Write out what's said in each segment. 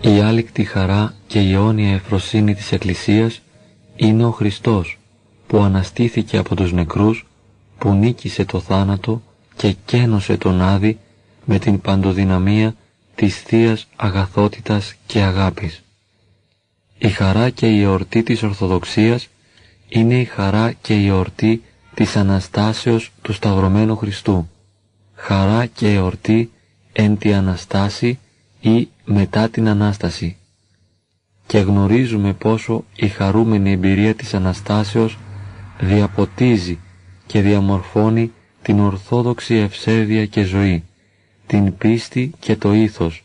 Η άλικτη χαρά και η αιώνια ευφροσύνη της Εκκλησίας είναι ο Χριστός που αναστήθηκε από τους νεκρούς, που νίκησε το θάνατο και κένωσε τον Άδη με την παντοδυναμία της Θείας αγαθότητας και αγάπης. Η χαρά και η εορτή της Ορθοδοξίας είναι η χαρά και η εορτή της Αναστάσεως του Σταυρωμένου Χριστού. Χαρά και εορτή εν τη Αναστάση ή μετά την Ανάσταση. Και γνωρίζουμε πόσο η χαρούμενη εμπειρία της Αναστάσεως διαποτίζει και διαμορφώνει την ορθόδοξη ευσέβεια και ζωή, την πίστη και το ήθος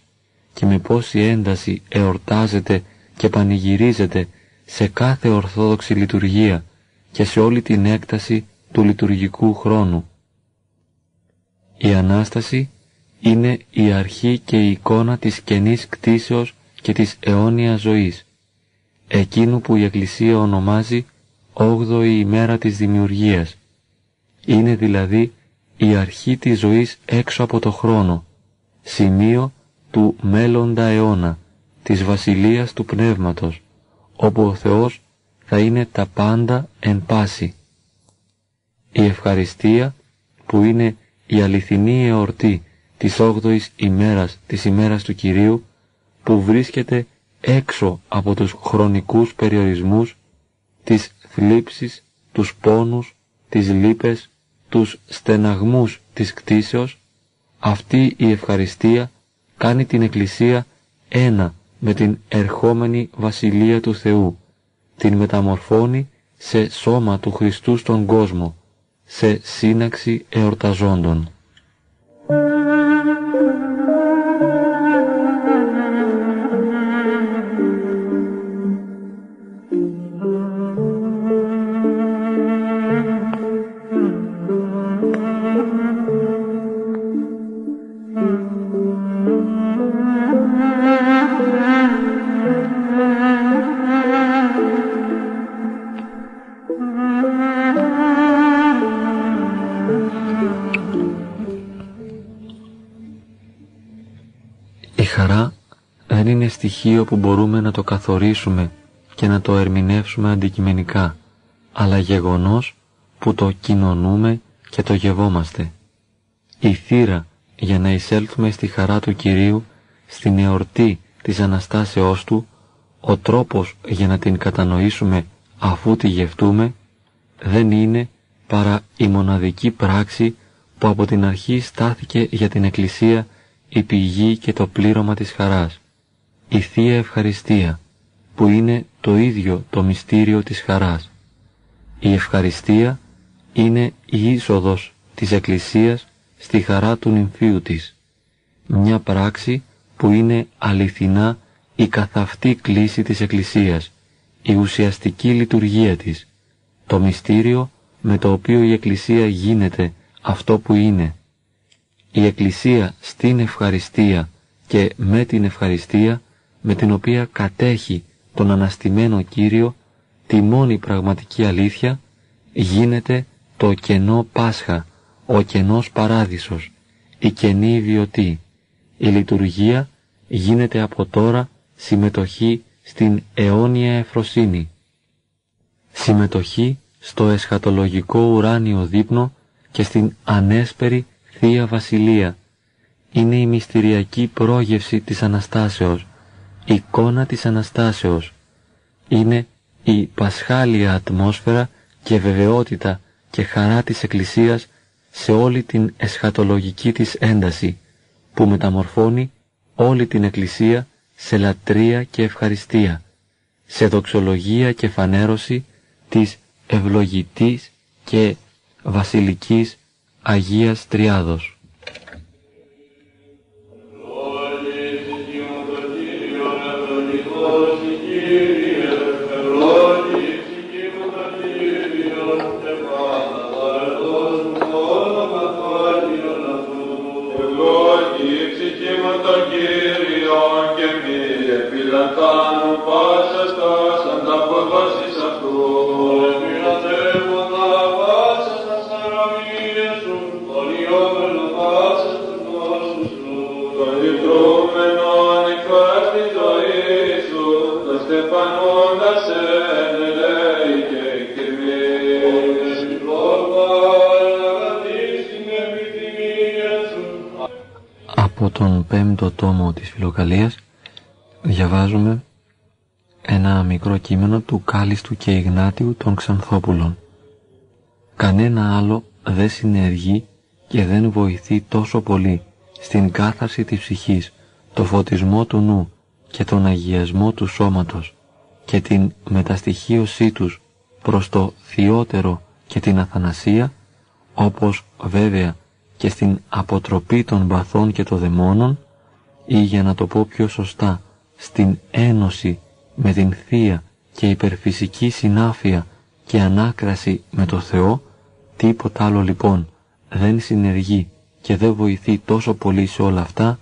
και με πόση ένταση εορτάζεται και πανηγυρίζεται σε κάθε ορθόδοξη λειτουργία και σε όλη την έκταση του λειτουργικού χρόνου. Η Ανάσταση είναι η αρχή και η εικόνα της καινής κτίσεως και της αιώνιας ζωής, εκείνου που η Εκκλησία ονομάζει «όγδοη ημέρα της δημιουργίας». Είναι δηλαδή η αρχή της ζωής έξω από το χρόνο, σημείο του μέλλοντα αιώνα, της βασιλείας του Πνεύματος, όπου ο Θεός θα είναι τα πάντα εν πάση. Η ευχαριστία που είναι η αληθινή εορτή της 8ης ημέρας της ημέρας του Κυρίου που βρίσκεται έξω από τους χρονικούς περιορισμούς, τις θλίψεις, τους πόνους, τις λύπες, τους στεναγμούς της κτίσεως, αυτή η ευχαριστία κάνει την Εκκλησία ένα με την ερχόμενη Βασιλεία του Θεού, την μεταμορφώνει σε σώμα του Χριστού στον κόσμο, σε σύναξη εορταζόντων. Στοιχείο που μπορούμε να το καθορίσουμε και να το ερμηνεύσουμε αντικειμενικά, αλλά γεγονός που το κοινωνούμε και το γευόμαστε. Η θύρα για να εισέλθουμε στη χαρά του Κυρίου, στην εορτή της Αναστάσεώς Του, ο τρόπος για να την κατανοήσουμε αφού τη γευτούμε, δεν είναι παρά η μοναδική πράξη που από την αρχή στάθηκε για την Εκκλησία η πηγή και το πλήρωμα της χαράς η Θεία Ευχαριστία, που είναι το ίδιο το μυστήριο της χαράς. Η ευχαριστία είναι η είσοδος της Εκκλησίας στη χαρά του νυμφίου της, μια πράξη που είναι αληθινά η καθαυτή κλίση της Εκκλησίας, η ουσιαστική λειτουργία της, το μυστήριο με το οποίο η Εκκλησία γίνεται αυτό που είναι. Η Εκκλησία στην ευχαριστία και με την ευχαριστία με την οποία κατέχει τον αναστημένο Κύριο τη μόνη πραγματική αλήθεια γίνεται το κενό Πάσχα, ο κενός Παράδεισος, η κενή ιδιωτή. Η λειτουργία γίνεται από τώρα συμμετοχή στην αιώνια εφροσύνη. Συμμετοχή στο εσχατολογικό ουράνιο δείπνο και στην ανέσπερη Θεία Βασιλεία. Είναι η μυστηριακή πρόγευση της Αναστάσεως, εικόνα της Αναστάσεως. Είναι η πασχάλια ατμόσφαιρα και βεβαιότητα και χαρά της Εκκλησίας σε όλη την εσχατολογική της ένταση που μεταμορφώνει όλη την Εκκλησία σε λατρεία και ευχαριστία, σε δοξολογία και φανέρωση της ευλογητής και βασιλικής Αγίας Τριάδος. Τον πέμπτο τόμο της Φιλοκαλίας διαβάζουμε ένα μικρό κείμενο του Κάλιστου και Ιγνάτιου των Ξανθόπουλων. Κανένα άλλο δεν συνεργεί και δεν βοηθεί τόσο πολύ στην κάθαρση της ψυχής, το φωτισμό του νου και τον αγιασμό του σώματος και την μεταστοιχίωσή τους προς το θειότερο και την αθανασία, όπως βέβαια και στην αποτροπή των παθών και των δαιμόνων, ή για να το πω πιο σωστά, στην ένωση με την Θεία και υπερφυσική συνάφεια και ανάκραση με το Θεό, τίποτα άλλο λοιπόν δεν συνεργεί και δεν βοηθεί τόσο πολύ σε όλα αυτά,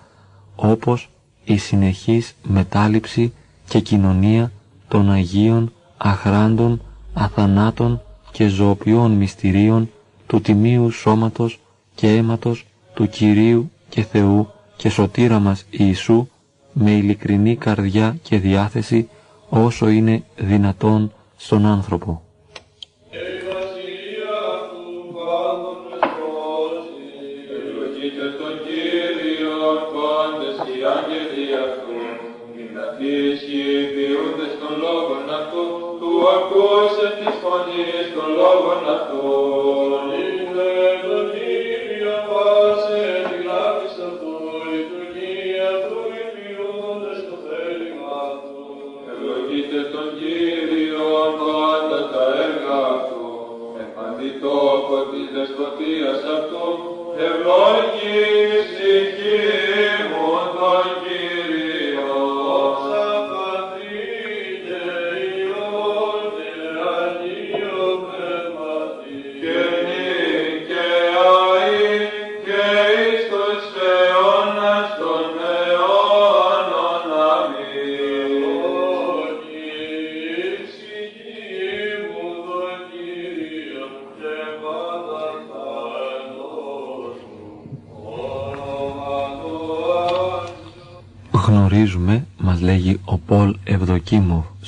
όπως η συνεχής μετάληψη και κοινωνία των Αγίων, Αχράντων, Αθανάτων και Ζωοποιών Μυστηρίων του Τιμίου Σώματος και Αίματος του Κυρίου και Θεού και Σωτήρα μας Ιησού με ειλικρινή καρδιά και διάθεση όσο είναι δυνατόν στον άνθρωπο. ακούσε της φωνής των λόγων αυτών.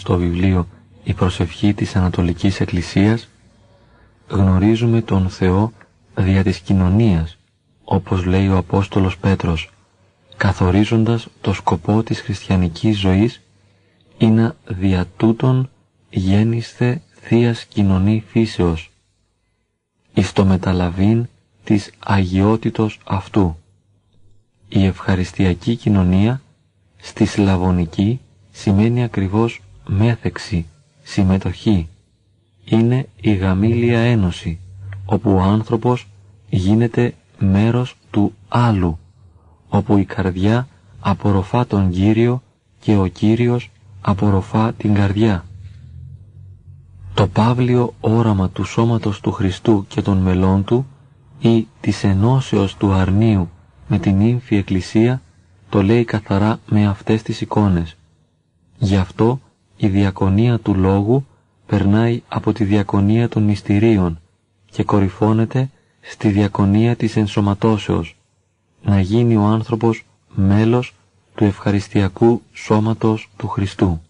Στο βιβλίο «Η προσευχή της Ανατολικής Εκκλησίας», γνωρίζουμε τον Θεό δια της κοινωνίας, όπως λέει ο Απόστολος Πέτρος, καθορίζοντας το σκοπό της χριστιανικής ζωής είναι δια τούτον γέννησθε Θείας κοινωνή φύσεως, εις το μεταλαβήν της αγιότητος αυτού. Η ευχαριστιακή κοινωνία στη σλαβωνική σημαίνει ακριβώς μέθεξη, συμμετοχή. Είναι η γαμήλια ένωση, όπου ο άνθρωπος γίνεται μέρος του άλλου, όπου η καρδιά απορροφά τον Κύριο και ο Κύριος απορροφά την καρδιά. Το παύλιο όραμα του σώματος του Χριστού και των μελών του ή της ενώσεως του αρνίου με την ύμφη Εκκλησία το λέει καθαρά με αυτές τις εικόνες. Γι' αυτό η διακονία του Λόγου περνάει από τη διακονία των μυστηρίων και κορυφώνεται στη διακονία της ενσωματώσεως, να γίνει ο άνθρωπος μέλος του ευχαριστιακού σώματος του Χριστού.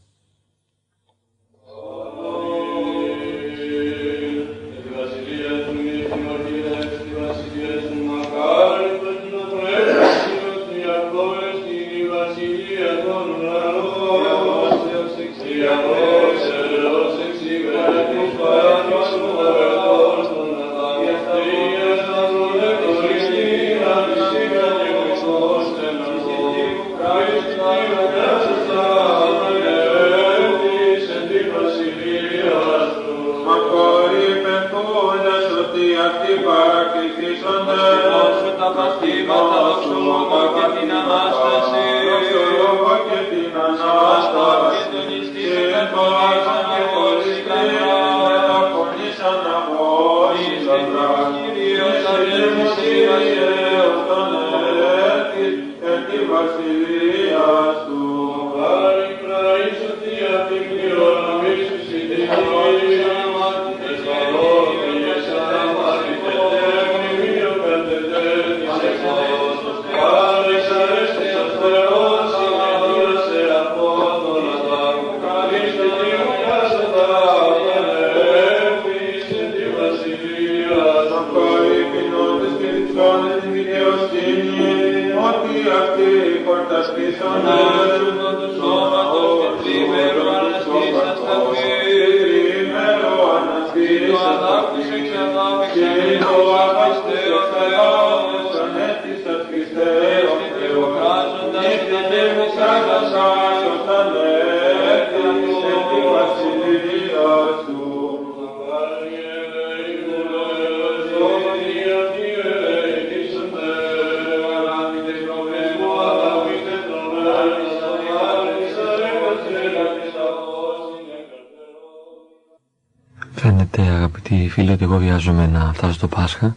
Φαίνεται αγαπητοί φίλοι ότι εγώ βιάζομαι να φτάσω στο Πάσχα.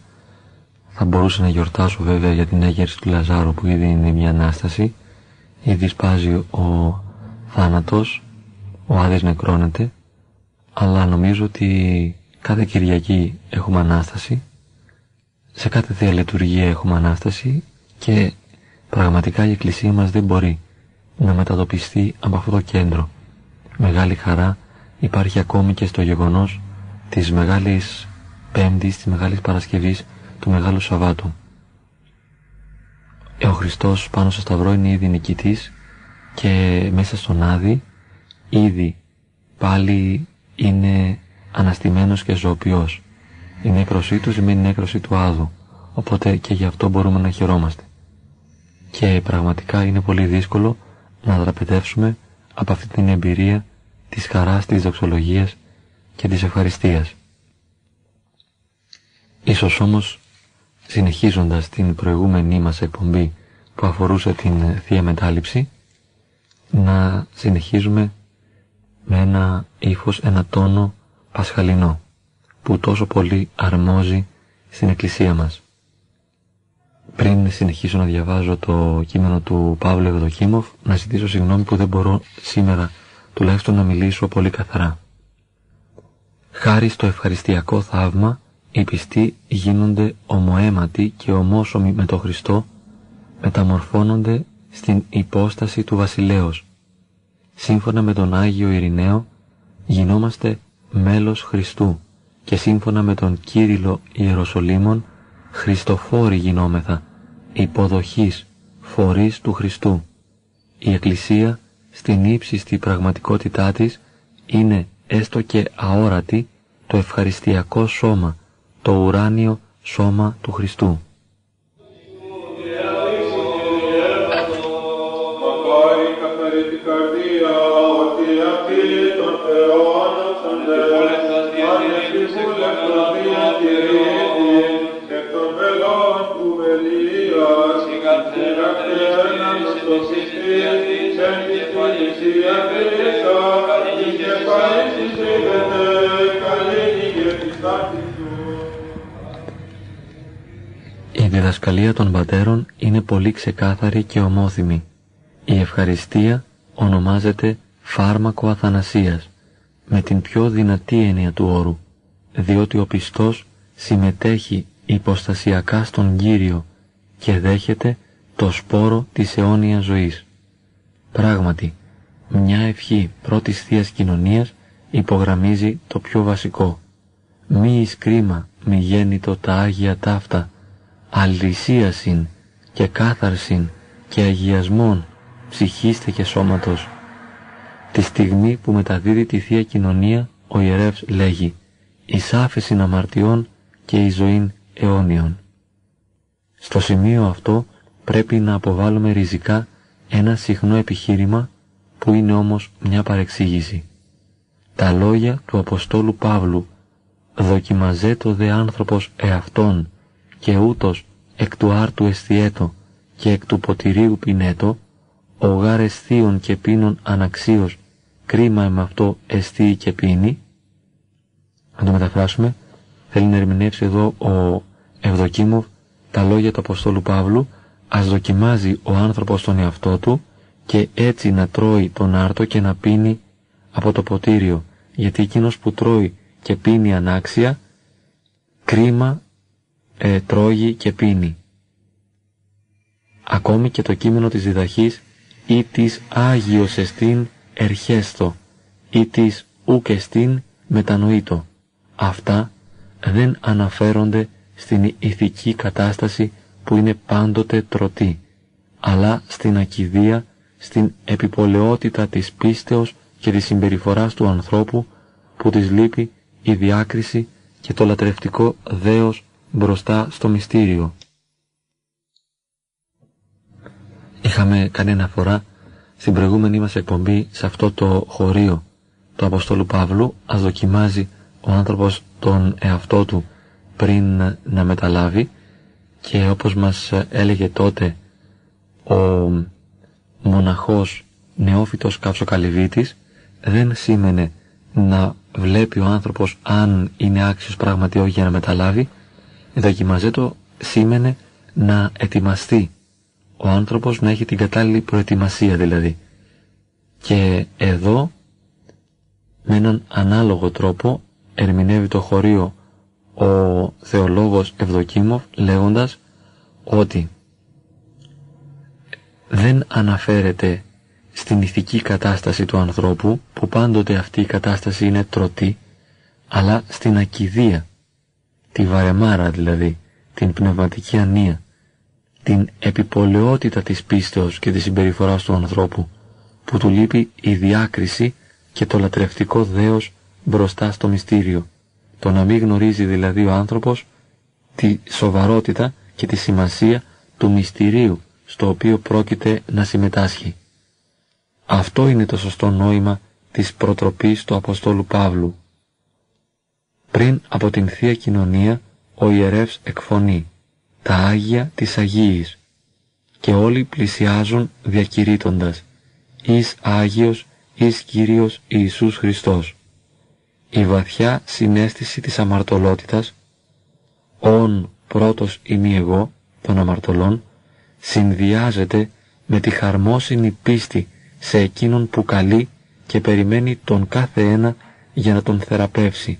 Θα μπορούσα να γιορτάσω βέβαια για την έγερση του Λαζάρου που ήδη είναι μια Ανάσταση. Ήδη σπάζει ο θάνατος, ο Άδης νεκρώνεται. Αλλά νομίζω ότι κάθε Κυριακή έχουμε Ανάσταση. Σε κάθε Θεία Λειτουργία έχουμε Ανάσταση και πραγματικά η Εκκλησία μας δεν μπορεί να μετατοπιστεί από αυτό το κέντρο. Μεγάλη χαρά υπάρχει ακόμη και στο γεγονός της Μεγάλης Πέμπτης, της Μεγάλης Παρασκευής, του Μεγάλου Σαββάτου. Ο Χριστός πάνω στο Σταυρό είναι ήδη νικητής και μέσα στον Άδη ήδη πάλι είναι αναστημένος και ζωοποιός. Η νέκρωσή τους σημαίνει νέκρωση του Άδου, οπότε και γι' αυτό μπορούμε να χαιρόμαστε. Και πραγματικά είναι πολύ δύσκολο να δραπετεύσουμε από αυτή την εμπειρία της χαράς, της δοξολογίας και της ευχαριστίας. Ίσως όμως, συνεχίζοντας την προηγούμενη μας εκπομπή που αφορούσε την Θεία Μετάληψη, να συνεχίζουμε με ένα ύφος, ένα τόνο πασχαλινό, που τόσο πολύ αρμόζει στην Εκκλησία μας. Πριν συνεχίσω να διαβάζω το κείμενο του Παύλου Ευδοκίμοφ, να ζητήσω συγγνώμη που δεν μπορώ σήμερα τουλάχιστον να μιλήσω πολύ καθαρά. Χάρη στο ευχαριστιακό θαύμα, οι πιστοί γίνονται ομοαίματοι και ομόσωμοι με τον Χριστό, μεταμορφώνονται στην υπόσταση του βασιλέως. Σύμφωνα με τον Άγιο Ειρηναίο, γινόμαστε μέλος Χριστού και σύμφωνα με τον Κύριλο Ιεροσολύμων, Χριστοφόροι γινόμεθα, υποδοχής, φορείς του Χριστού. Η Εκκλησία, στην ύψιστη πραγματικότητά της, είναι έστω και αόρατη το ευχαριστιακό σώμα, το ουράνιο σώμα του Χριστού. Διδασκαλία των πατέρων είναι πολύ ξεκάθαρη και ομόθυμη. Η ευχαριστία ονομάζεται φάρμακο αθανασίας, με την πιο δυνατή έννοια του όρου, διότι ο πιστός συμμετέχει υποστασιακά στον Κύριο και δέχεται το σπόρο της αιώνιας ζωής. Πράγματι, μια ευχή πρώτης Θείας Κοινωνίας υπογραμμίζει το πιο βασικό. Μη εις κρίμα μη γέννητο τα Άγια Ταύτα, αλυσίασιν και κάθαρσιν και αγιασμόν ψυχήστε και σώματος. Τη στιγμή που μεταδίδει τη Θεία Κοινωνία, ο ιερεύς λέγει «Εις άφεσιν αμαρτιών και η ζωήν αιώνιον». Στο σημείο αυτό πρέπει να αποβάλουμε ριζικά ένα συχνό επιχείρημα που είναι όμως μια παρεξήγηση. Τα λόγια του Αποστόλου Παύλου «Δοκιμαζέτο δε άνθρωπος εαυτόν και ούτως εκ του άρτου εστιέτο και εκ του ποτηρίου πινέτο, ο γάρ εστίων και πίνων αναξίως κρίμα εμ' αυτό εστίει και πίνει». Να το μεταφράσουμε, θέλει να ερμηνεύσει εδώ ο Ευδοκίμοφ τα λόγια του Αποστόλου Παύλου, ας δοκιμάζει ο άνθρωπος τον εαυτό του και έτσι να τρώει τον άρτο και να πίνει από το ποτήριο, γιατί εκείνος που τρώει και πίνει ανάξια, κρίμα ε, τρώγει και πίνει. Ακόμη και το κείμενο της διδαχής ή της Άγιος εστίν ερχέστο ή της ουκ εστίν μετανοήτο. Αυτά δεν αναφέρονται στην ηθική κατάσταση που είναι πάντοτε τρωτή, αλλά στην ακιδεία, στην επιπολαιότητα της πίστεως και της συμπεριφοράς του ανθρώπου που της λείπει η διάκριση και το λατρευτικό δέος μπροστά στο μυστήριο. Είχαμε κάνει αναφορά στην προηγούμενη μας εκπομπή σε αυτό το χωρίο του Αποστόλου Παύλου ας δοκιμάζει ο άνθρωπος τον εαυτό του πριν να μεταλάβει και όπως μας έλεγε τότε ο μοναχός νεόφυτος καυσοκαλυβίτης δεν σήμαινε να βλέπει ο άνθρωπος αν είναι άξιος πράγματι όχι για να μεταλάβει δοκιμαζέ το σήμαινε να ετοιμαστεί. Ο άνθρωπος να έχει την κατάλληλη προετοιμασία δηλαδή. Και εδώ με έναν ανάλογο τρόπο ερμηνεύει το χωρίο ο θεολόγος Ευδοκίμοφ λέγοντας ότι δεν αναφέρεται στην ηθική κατάσταση του ανθρώπου που πάντοτε αυτή η κατάσταση είναι τρωτή αλλά στην ακιδεία τη βαρεμάρα δηλαδή την πνευματική ανία την επιπολαιότητα της πίστεως και της συμπεριφοράς του ανθρώπου που του λείπει η διάκριση και το λατρευτικό δέος μπροστά στο μυστήριο. Το να μην γνωρίζει δηλαδή ο άνθρωπος τη σοβαρότητα και τη σημασία του μυστηρίου στο οποίο πρόκειται να συμμετάσχει. Αυτό είναι το σωστό νόημα της προτροπής του Αποστόλου Παύλου. Πριν από την Θεία Κοινωνία ο ιερεύς εκφωνεί τα Άγια της Αγίης και όλοι πλησιάζουν διακηρύττοντας «Εις Άγιος, εις Κύριος Ιησούς Χριστός». Η βαθιά συνέστηση της αμαρτωλότητας «Ον πρώτος είμαι εγώ» των αμαρτωλών συνδυάζεται με τη χαρμόσυνη πίστη σε εκείνον που καλεί και περιμένει τον κάθε ένα για να τον θεραπεύσει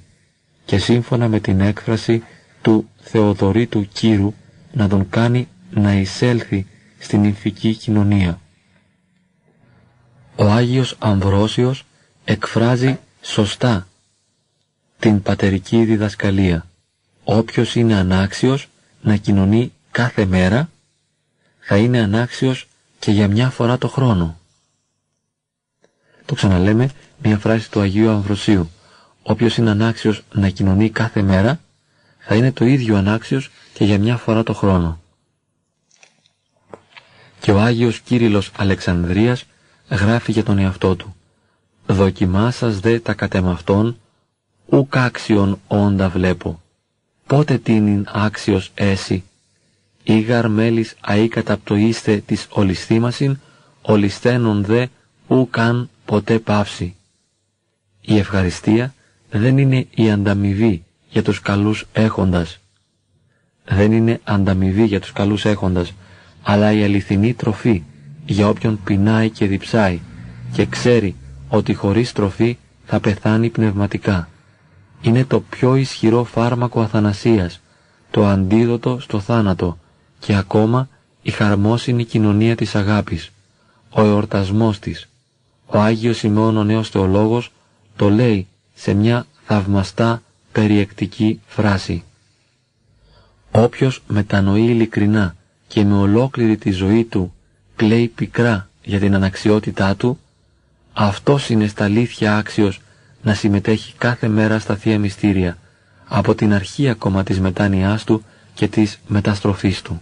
και σύμφωνα με την έκφραση του Θεοδωρήτου Κύρου να τον κάνει να εισέλθει στην ηθική κοινωνία. Ο Άγιος Αμβρόσιος εκφράζει σωστά την πατερική διδασκαλία. Όποιος είναι ανάξιος να κοινωνεί κάθε μέρα θα είναι ανάξιος και για μια φορά το χρόνο. Το ξαναλέμε μια φράση του Αγίου Αμβροσίου. Όποιος είναι ανάξιος να κοινωνεί κάθε μέρα θα είναι το ίδιο ανάξιος και για μια φορά το χρόνο. Και ο Άγιος Κύριλλος Αλεξανδρίας γράφει για τον εαυτό του «Δοκιμάσας δε τα κατεμαυτόν, ουκ άξιον όντα βλέπω. Πότε τίνην άξιος έσυ, ήγαρ μέλης αή καταπτωίστε της ολισθήμασιν, ολισθένων δε ουκαν ποτέ παύσει». Η ευχαριστία δεν είναι η ανταμοιβή για τους καλούς έχοντας. Δεν είναι ανταμοιβή για τους καλούς έχοντας, αλλά η αληθινή τροφή για όποιον πεινάει και διψάει και ξέρει ότι χωρίς τροφή θα πεθάνει πνευματικά. Είναι το πιο ισχυρό φάρμακο αθανασίας, το αντίδοτο στο θάνατο και ακόμα η χαρμόσυνη κοινωνία της αγάπης, ο εορτασμός της. Ο Άγιος Σημεών ο Νέος Θεολόγος το λέει σε μια θαυμαστά περιεκτική φράση. Όποιος μετανοεί ειλικρινά και με ολόκληρη τη ζωή του κλαίει πικρά για την αναξιότητά του, αυτός είναι στα αλήθεια άξιος να συμμετέχει κάθε μέρα στα Θεία Μυστήρια, από την αρχή ακόμα της μετάνοιάς του και της μεταστροφής του.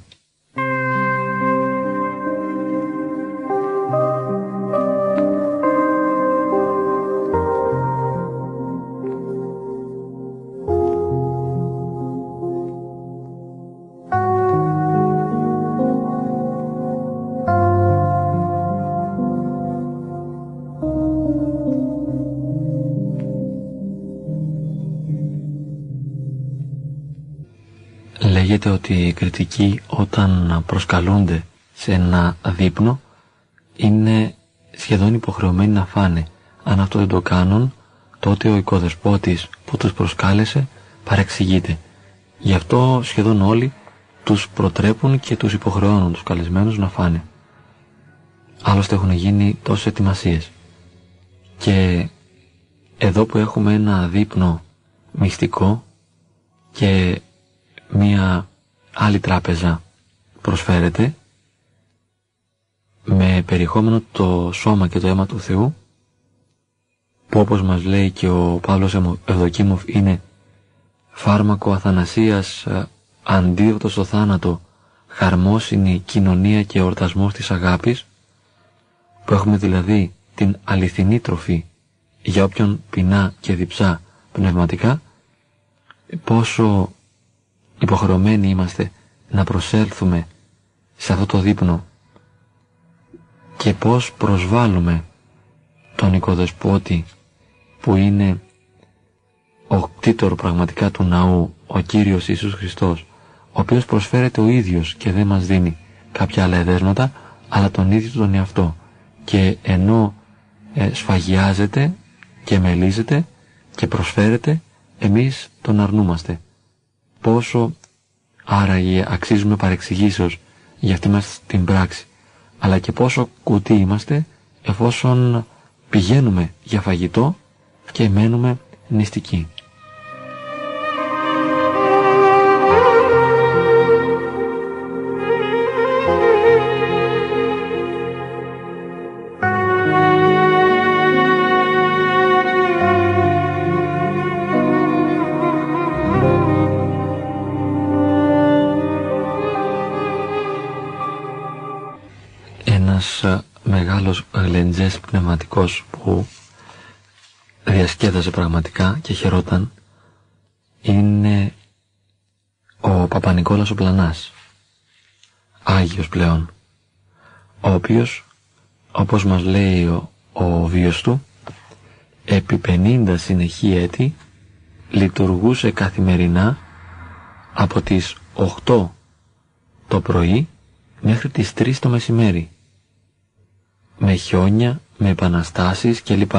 Ότι οι κριτικοί όταν προσκαλούνται σε ένα δείπνο είναι σχεδόν υποχρεωμένοι να φάνε. Αν αυτό δεν το κάνουν, τότε ο οικοδεσπότης που τους προσκάλεσε παρεξηγείται. Γι' αυτό σχεδόν όλοι τους προτρέπουν και τους υποχρεώνουν τους καλεσμένους να φάνε. Άλλωστε έχουν γίνει τόσες ετοιμασίες. Και εδώ που έχουμε ένα δείπνο μυστικό και μία άλλη τράπεζα προσφέρεται, με περιεχόμενο το σώμα και το αίμα του Θεού που όπως μας λέει και ο Παύλος Ευδοκίμοφ είναι φάρμακο αθανασίας ε, αντίδοτος στο θάνατο χαρμόσυνη κοινωνία και ορτασμός της αγάπης που έχουμε δηλαδή την αληθινή τροφή για όποιον πεινά και διψά πνευματικά πόσο υποχρεωμένοι είμαστε να προσέλθουμε σε αυτό το δείπνο και πώς προσβάλλουμε τον οικοδεσπότη που είναι ο κτήτορο πραγματικά του ναού, ο Κύριος Ιησούς Χριστός, ο οποίος προσφέρεται ο ίδιος και δεν μας δίνει κάποια άλλα εδέσματα, αλλά τον ίδιο τον εαυτό. Και ενώ ε, σφαγιάζεται και μελίζεται και προσφέρεται, εμείς τον αρνούμαστε. Πόσο άραγε αξίζουμε παρεξηγήσεως για αυτή μας την πράξη, αλλά και πόσο κουτί είμαστε εφόσον πηγαίνουμε για φαγητό και μένουμε νηστικοί. Πνευματικός που διασκέδαζε πραγματικά και χαιρόταν είναι ο Παπα-Νικόλας ο Πλανάς, Άγιος πλέον, ο οποίος, όπως μας λέει ο, ο βίος του, επί 50 συνεχή έτη λειτουργούσε καθημερινά από τις 8 το πρωί μέχρι τις 3 το μεσημέρι. Με χιόνια, με επαναστάσεις κλπ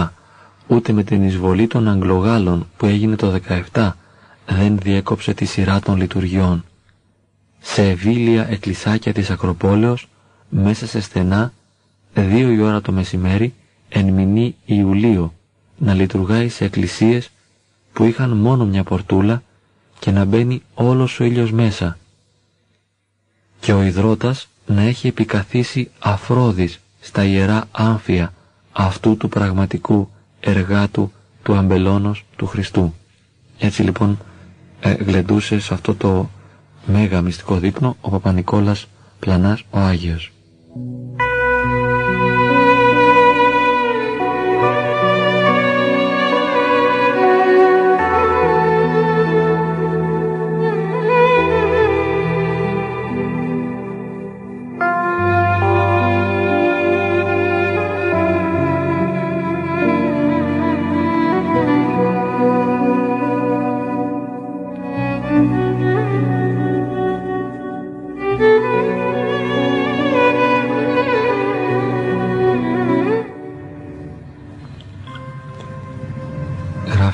ούτε με την εισβολή των Αγγλογάλων που έγινε το 17 δεν διέκοψε τη σειρά των λειτουργιών. Σε ευήλια εκκλησάκια της Ακροπόλεως, μέσα σε στενά, δύο η ώρα το μεσημέρι, εν μηνύ Ιουλίου, να λειτουργάει σε εκκλησίες που είχαν μόνο μια πορτούλα και να μπαίνει όλος ο ήλιος μέσα. Και ο υδρότας να έχει επικαθίσει αφρόδης στα ιερά άμφια αυτού του πραγματικού εργάτου του αμπελώνος του Χριστού. Έτσι λοιπόν ε, γλεντούσε σε αυτό το μέγα μυστικό δείπνο ο Παπα-Νικόλας Πλανάς ο Άγιος.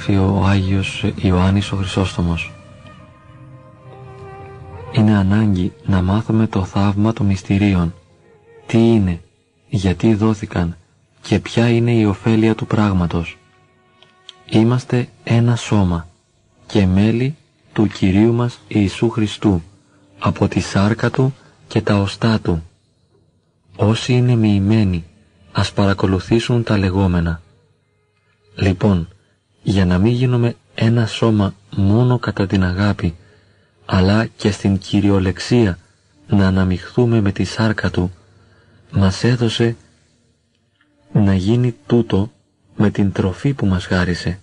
Ο Άγιος Ιωάννης ο Χρυσόστομος. Είναι ανάγκη να μάθουμε το θαύμα των μυστηρίων. Τι είναι, γιατί δόθηκαν και ποια είναι η ωφέλεια του πράγματος. Είμαστε ένα σώμα και μέλη του Κυρίου μας Ιησού Χριστού από τη σάρκα Του και τα οστά Του. Όσοι είναι μοιημένοι ας παρακολουθήσουν τα λεγόμενα. Λοιπόν, για να μην γίνουμε ένα σώμα μόνο κατά την αγάπη, αλλά και στην κυριολεξία να αναμειχθούμε με τη σάρκα Του, μας έδωσε να γίνει τούτο με την τροφή που μας χάρισε,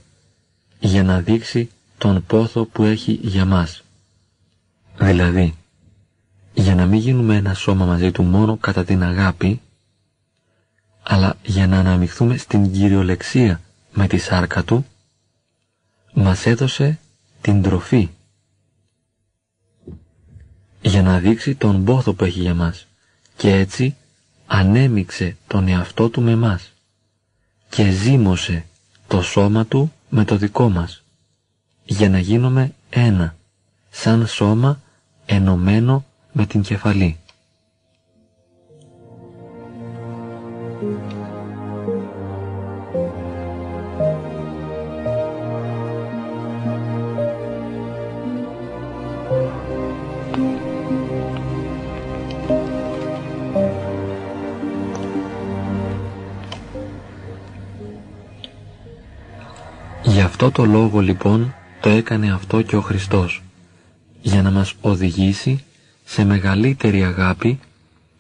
για να δείξει τον πόθο που έχει για μας. Δηλαδή, για να μην γίνουμε ένα σώμα μαζί Του μόνο κατά την αγάπη, αλλά για να αναμειχθούμε στην κυριολεξία με τη σάρκα Του, μας έδωσε την τροφή για να δείξει τον πόθο που έχει για μας και έτσι ανέμιξε τον εαυτό του με μας και ζήμωσε το σώμα του με το δικό μας για να γίνουμε ένα σαν σώμα ενωμένο με την κεφαλή. Αυτό το λόγο λοιπόν το έκανε αυτό και ο Χριστός, για να μας οδηγήσει σε μεγαλύτερη αγάπη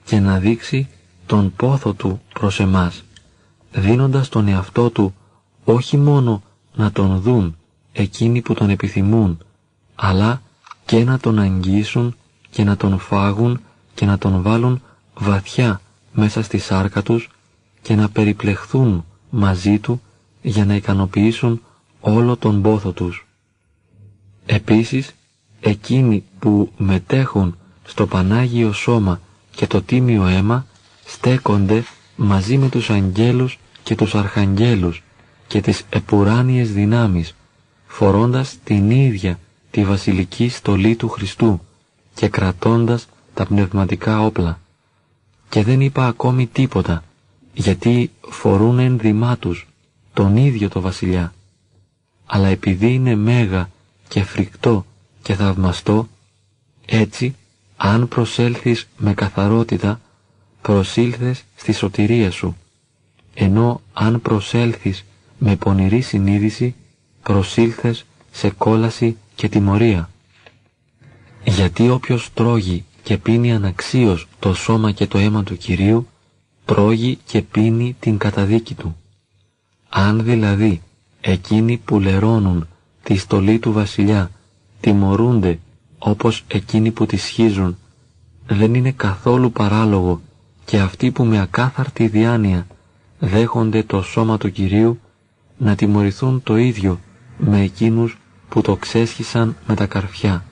και να δείξει τον πόθο Του προς εμάς, δίνοντας τον εαυτό Του όχι μόνο να τον δουν εκείνοι που τον επιθυμούν, αλλά και να τον αγγίσουν και να τον φάγουν και να τον βάλουν βαθιά μέσα στη σάρκα τους και να περιπλεχθούν μαζί του για να ικανοποιήσουν όλο τον πόθο τους. Επίσης, εκείνοι που μετέχουν στο Πανάγιο Σώμα και το Τίμιο Αίμα στέκονται μαζί με τους αγγέλους και τους αρχαγγέλους και τις επουράνιες δυνάμεις, φορώντας την ίδια τη βασιλική στολή του Χριστού και κρατώντας τα πνευματικά όπλα. Και δεν είπα ακόμη τίποτα, γιατί φορούν ενδυμά τους τον ίδιο το βασιλιά. Αλλά επειδή είναι μέγα και φρικτό και θαυμαστό, έτσι, αν προσέλθεις με καθαρότητα, προσήλθες στη σωτηρία σου, ενώ αν προσέλθεις με πονηρή συνείδηση, προσήλθες σε κόλαση και τιμωρία. Γιατί όποιος τρώγει και πίνει αναξίως το σώμα και το αίμα του Κυρίου, τρώγει και πίνει την καταδίκη του. Αν δηλαδή εκείνοι που λερώνουν τη στολή του βασιλιά τιμωρούνται όπως εκείνοι που τη σχίζουν, δεν είναι καθόλου παράλογο και αυτοί που με ακάθαρτη διάνοια δέχονται το σώμα του Κυρίου να τιμωρηθούν το ίδιο με εκείνους που το ξέσχισαν με τα καρφιά.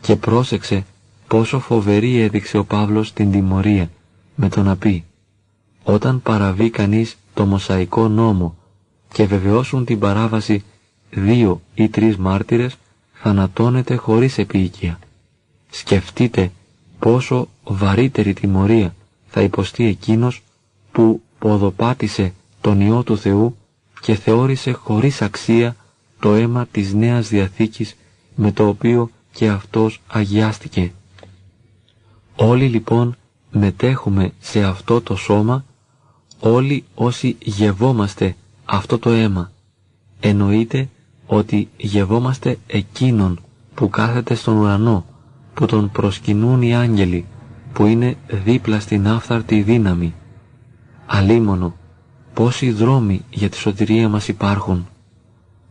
Και πρόσεξε πόσο φοβερή έδειξε ο Παύλος την τιμωρία με το να πει «Όταν παραβεί κανείς το Μωσαϊκό νόμο και βεβαιώσουν την παράβαση δύο ή τρεις μάρτυρες, θανατώνεται χωρίς επίοικια. Σκεφτείτε πόσο βαρύτερη τιμωρία θα υποστεί εκείνος που ποδοπάτησε τον Υιό του Θεού και θεώρησε χωρίς αξία το αίμα της Νέας Διαθήκης με το οποίο και αυτός αγιάστηκε. Όλοι λοιπόν μετέχουμε σε αυτό το σώμα, όλοι όσοι γευόμαστε αυτό το αίμα. Εννοείται ότι γευόμαστε εκείνον που κάθεται στον ουρανό, που τον προσκυνούν οι άγγελοι, που είναι δίπλα στην άφθαρτη δύναμη. Αλίμονο, πόσοι δρόμοι για τη σωτηρία μας υπάρχουν.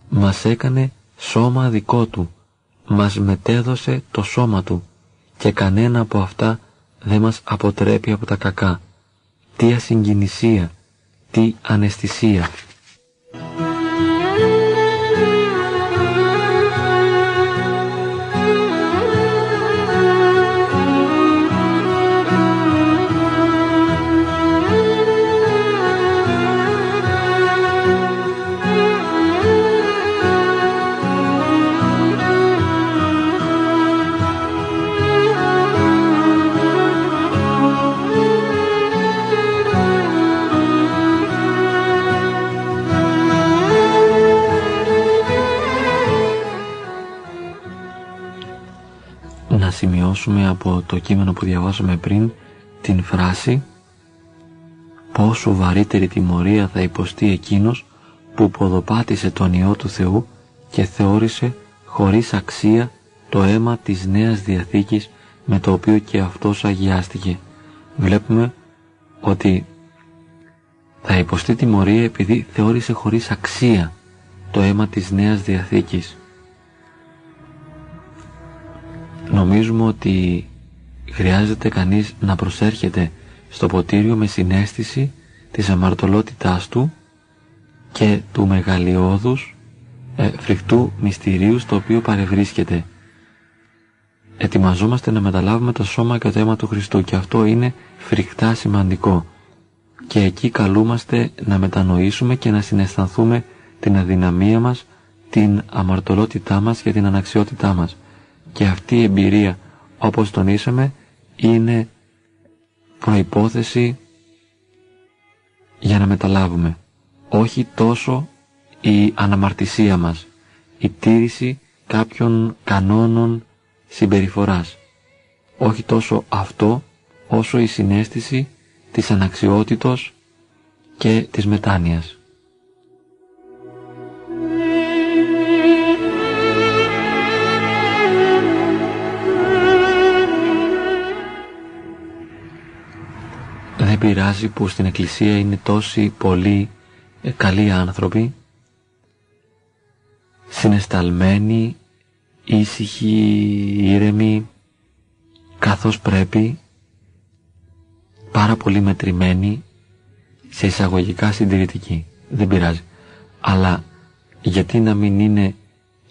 Μας έκανε σώμα δικό του, μας μετέδωσε το σώμα του και κανένα από αυτά δεν μας αποτρέπει από τα κακά. Τι ασυγκινησία, τι αναισθησία. Σημειώσουμε από το κείμενο που διαβάσαμε πριν την φράση πόσο βαρύτερη τιμωρία θα υποστεί εκείνος που ποδοπάτησε τον Υιό του Θεού και θεώρησε χωρίς αξία το αίμα της Νέας Διαθήκης με το οποίο και αυτός αγιάστηκε. Βλέπουμε ότι θα υποστεί τιμωρία επειδή θεώρησε χωρίς αξία το αίμα της Νέας Διαθήκης. Νομίζουμε ότι χρειάζεται κανείς να προσέρχεται στο ποτήριο με συνέστηση της αμαρτωλότητάς του και του μεγαλειώδους ε, φρικτού μυστηρίου στο οποίο παρευρίσκεται. Ετοιμαζόμαστε να μεταλάβουμε το σώμα και το αίμα του Χριστού και αυτό είναι φρικτά σημαντικό. Και εκεί καλούμαστε να μετανοήσουμε και να συναισθανθούμε την αδυναμία μας, την αμαρτωλότητά μας και την αναξιότητά μας. Και αυτή η εμπειρία, όπως τονίσαμε, είναι προϋπόθεση για να μεταλάβουμε. Όχι τόσο η αναμαρτησία μας, η τήρηση κάποιων κανόνων συμπεριφοράς. Όχι τόσο αυτό, όσο η συνέστηση της αναξιότητος και της μετάνοιας. Πειράζει που στην εκκλησία είναι τόσοι πολλοί ε, καλοί άνθρωποι, συνεσταλμένοι, ήσυχοι, ήρεμοι, καθώς πρέπει, πάρα πολύ μετρημένοι, σε εισαγωγικά συντηρητικοί. Δεν πειράζει. Αλλά γιατί να μην είναι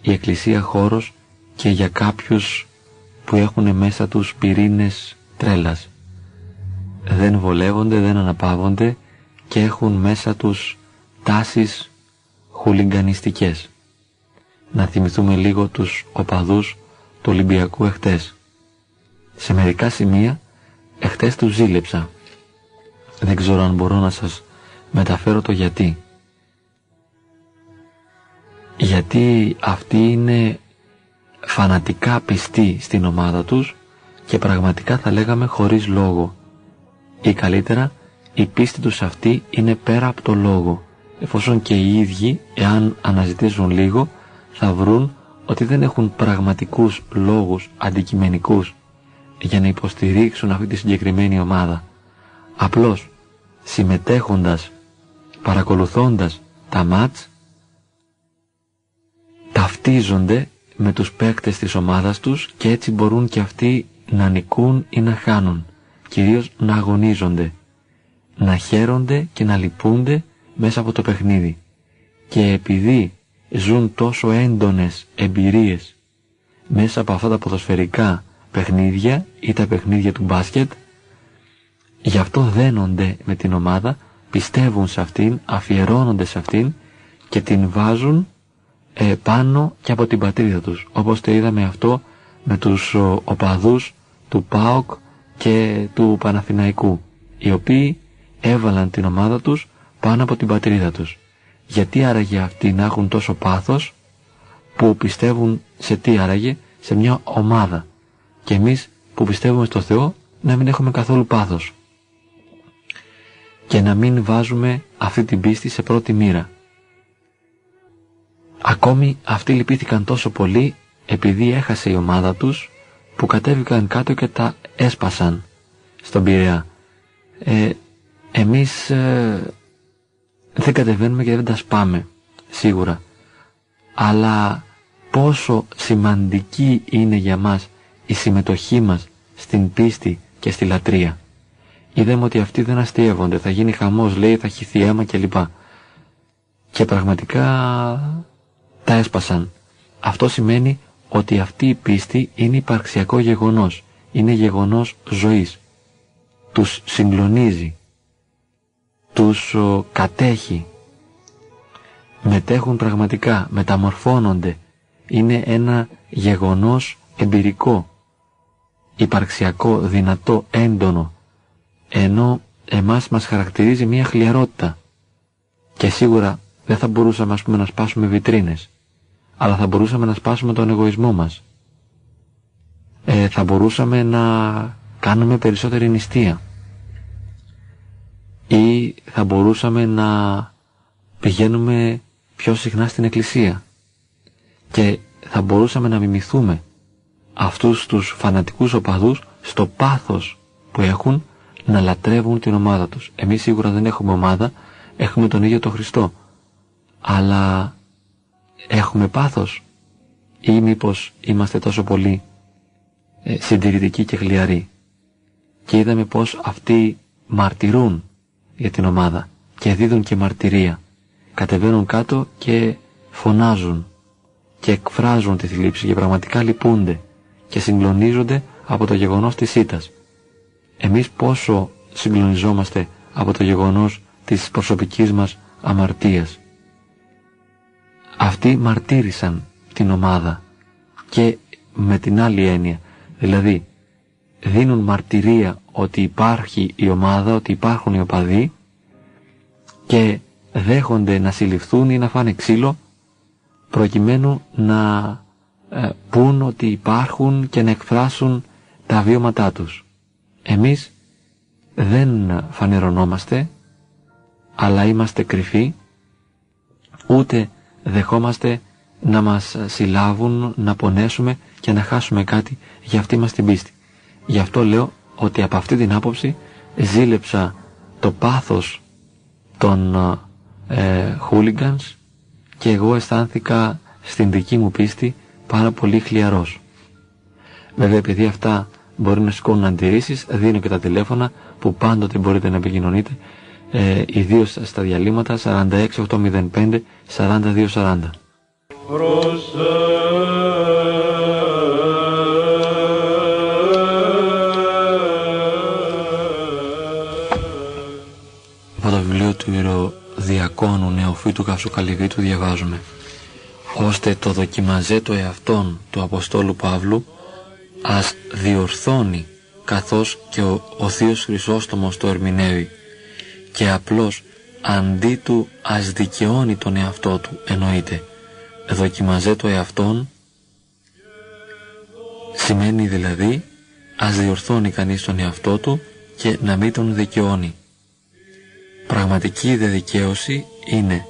η Εκκλησία χώρος και για κάποιους που έχουν μέσα τους πυρήνες τρέλας; Δεν βολεύονται, δεν αναπαύονται και έχουν μέσα τους τάσεις χουλιγκανιστικές. Να θυμηθούμε λίγο τους οπαδούς του Ολυμπιακού εχθές. Σε μερικά σημεία εχθές τους ζήλεψα. Δεν ξέρω αν μπορώ να σας μεταφέρω το γιατί. Γιατί αυτοί είναι φανατικά πιστοί στην ομάδα τους και πραγματικά θα λέγαμε χωρίς λόγο. Ή καλύτερα, η πίστη τους αυτή είναι πέρα από το λόγο, εφόσον και οι ίδιοι, εάν αναζητήσουν λίγο, θα βρουν ότι δεν έχουν πραγματικούς λόγους αντικειμενικούς για να υποστηρίξουν αυτή τη συγκεκριμένη ομάδα. Απλώς, συμμετέχοντας, παρακολουθώντας τα μάτς, ταυτίζονται με τους παίκτες της ομάδας τους και έτσι μπορούν και αυτοί να νικούν ή να χάνουν, κυρίως να αγωνίζονται, να χαίρονται και να λυπούνται μέσα από το παιχνίδι. Και επειδή ζουν τόσο έντονες εμπειρίες μέσα από αυτά τα ποδοσφαιρικά παιχνίδια ή τα παιχνίδια του μπάσκετ, γι' αυτό δένονται με την ομάδα, πιστεύουν σε αυτήν, αφιερώνονται σε αυτήν και την βάζουν ε, πάνω και από την πατρίδα τους. Όπως το είδαμε αυτό με τους ο, οπαδούς του ΠΑΟΚ και του Παναθηναϊκού, οι οποίοι έβαλαν την ομάδα τους πάνω από την πατρίδα τους. Γιατί άραγε αυτοί να έχουν τόσο πάθος που πιστεύουν σε τι άραγε, σε μια ομάδα. Και εμείς που πιστεύουμε στο Θεό να μην έχουμε καθόλου πάθος. Και να μην βάζουμε αυτή την πίστη σε πρώτη μοίρα. Ακόμη αυτοί λυπήθηκαν τόσο πολύ επειδή έχασε η ομάδα τους που κατέβηκαν κάτω και τα έσπασαν στον Πειραιά. Ε, εμείς ε, δεν κατεβαίνουμε και δεν τα σπάμε, σίγουρα. Αλλά πόσο σημαντική είναι για μας η συμμετοχή μας στην πίστη και στη λατρεία. Είδαμε ότι αυτοί δεν αστείευονται, θα γίνει χαμός, λέει, θα χυθεί αίμα κλπ. Και πραγματικά τα έσπασαν. Αυτό σημαίνει ότι αυτή η πίστη είναι υπαρξιακό γεγονός, είναι γεγονός ζωής. Τους συγκλονίζει, τους κατέχει, μετέχουν πραγματικά, μεταμορφώνονται, είναι ένα γεγονός εμπειρικό, υπαρξιακό, δυνατό, έντονο, ενώ εμάς μας χαρακτηρίζει μια χλιαρότητα. Και σίγουρα δεν θα μπορούσαμε ας πούμε να σπάσουμε βιτρίνες αλλά θα μπορούσαμε να σπάσουμε τον εγωισμό μας. Ε, θα μπορούσαμε να κάνουμε περισσότερη νηστεία ή θα μπορούσαμε να πηγαίνουμε πιο συχνά στην εκκλησία και θα μπορούσαμε να μιμηθούμε αυτούς τους φανατικούς οπαδούς στο πάθος που έχουν να λατρεύουν την ομάδα τους. Εμείς σίγουρα δεν έχουμε ομάδα, έχουμε τον ίδιο τον Χριστό. Αλλά έχουμε πάθος; Ή μήπως είμαστε τόσο πολύ ε, συντηρητικοί και χλιαροί; Και είδαμε πως αυτοί μαρτυρούν για την ομάδα και δίδουν και μαρτυρία. Κατεβαίνουν κάτω και φωνάζουν και εκφράζουν τη θλίψη και πραγματικά λυπούνται και συγκλονίζονται από το γεγονός της ήττας. Εμείς πόσο συγκλονιζόμαστε από το γεγονός της προσωπικής μας αμαρτίας; Αυτοί μαρτύρησαν την ομάδα και με την άλλη έννοια, δηλαδή δίνουν μαρτυρία ότι υπάρχει η ομάδα, ότι υπάρχουν οι οπαδοί και δέχονται να συλληφθούν ή να φάνε ξύλο προκειμένου να ε, πούν ότι υπάρχουν και να εκφράσουν τα βιώματά τους. Εμείς δεν φανερωνόμαστε, αλλά είμαστε κρυφοί, ούτε δεχόμαστε να μας συλλάβουν, να πονέσουμε και να χάσουμε κάτι για αυτή μας την πίστη. Γι' αυτό λέω ότι από αυτή την άποψη ζήλεψα το πάθος των ε, hooligans και εγώ αισθάνθηκα στην δική μου πίστη πάρα πολύ χλιαρός. Βέβαια επειδή αυτά μπορεί να σηκώνουν αντιρρήσεις, δίνω και τα τηλέφωνα που πάντοτε μπορείτε να επικοινωνείτε, ε, ιδίως στα διαλύματα 46805 4240. Από το βιβλίο του Ηρωδιακόνου Νεοφύτου Καυσοκαλυβίτου διαβάζουμε ώστε το δοκιμαζέ το εαυτόν του Αποστόλου Παύλου ας διορθώνει καθώς και ο, ο Θείος Χρυσόστομος το ερμηνεύει και απλώς αντί του ας δικαιώνει τον εαυτό του εννοείται. Δοκιμαζέ το εαυτόν. Σημαίνει δηλαδή ας διορθώνει κανείς τον εαυτό του και να μην τον δικαιώνει. Πραγματική δικαίωση είναι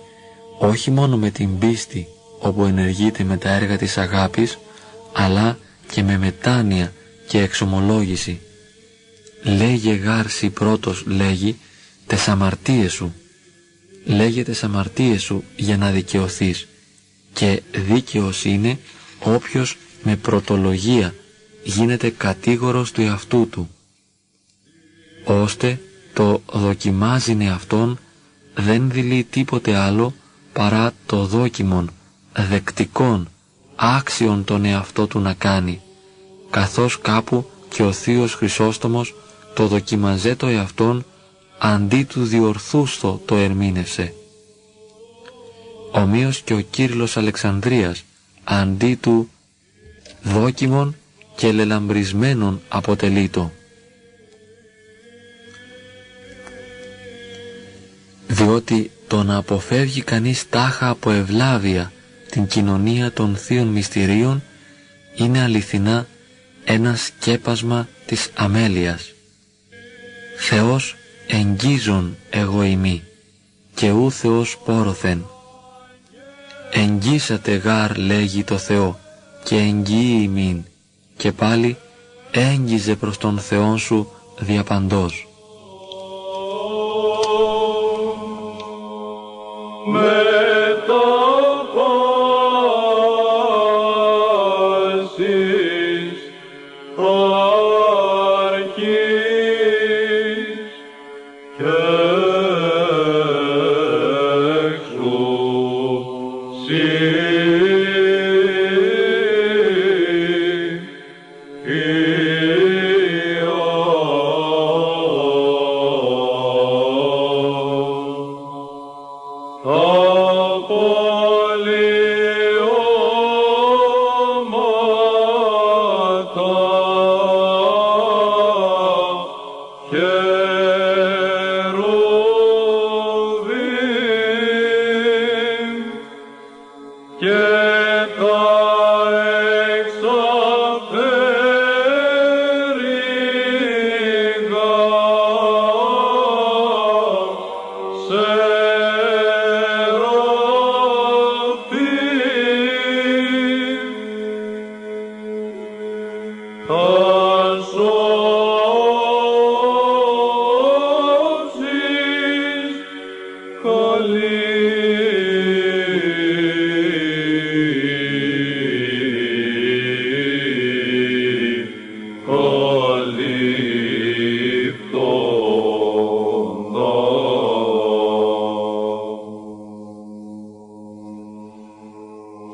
όχι μόνο με την πίστη όπου ενεργείται με τα έργα της αγάπης αλλά και με μετάνοια και εξομολόγηση. Λέγε γάρση πρώτος λέγει τες αμαρτίες σου. Λέγε τες αμαρτίες σου για να δικαιωθείς και δίκαιος είναι όποιος με πρωτολογία γίνεται κατήγορος του εαυτού του ώστε το δοκιμάζει αυτόν δεν δηλεί τίποτε άλλο παρά το δόκιμον δεκτικών άξιον τον εαυτό του να κάνει, καθώς κάπου και ο θείος Χρυσόστομος το δοκιμαζέ το εαυτόν αντί του διορθούστο το ερμήνευσε. Ομοίως και ο Κύριλλος Αλεξανδρίας αντί του δόκιμον και λελαμπρισμένον αποτελεί το. Διότι το να αποφεύγει κανείς τάχα από ευλάβεια την κοινωνία των θείων μυστηρίων είναι αληθινά ένα σκέπασμα της αμέλειας. Θεός εγγίζον εγώ ημί και ού Θεός πόροθεν. Εγγίσατε γάρ λέγει το Θεό και εγγύει ημίν και πάλι έγγιζε προς τον Θεόν σου διαπαντός.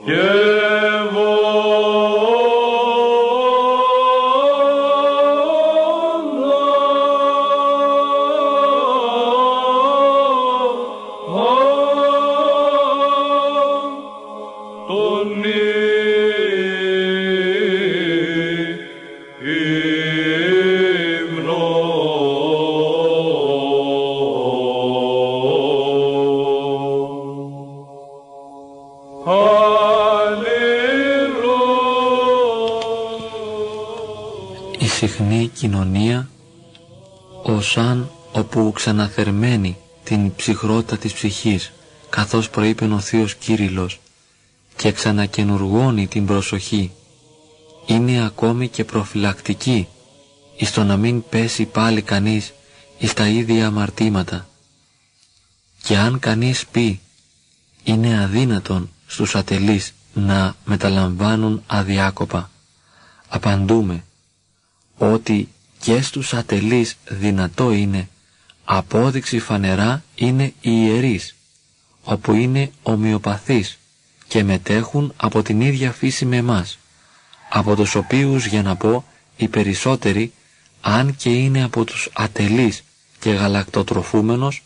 Yeah. Την ψυχρότητα της ψυχής, καθώς προείπεν ο Θείος Κύριλλος, και ξανακενουργώνει την προσοχή. Είναι ακόμη και προφυλακτική, εις το να μην πέσει πάλι κανείς εις τα ίδια αμαρτήματα. Και αν κανείς πει είναι αδύνατον στους ατελείς να μεταλαμβάνουν αδιάκοπα, απαντούμε ότι και στους ατελείς δυνατό είναι, απόδειξη φανερά είναι οι ιερείς, όπου είναι ομοιοπαθείς και μετέχουν από την ίδια φύση με εμάς, από τους οποίους για να πω οι περισσότεροι, αν και είναι από τους ατελείς και γαλακτοτροφούμενος,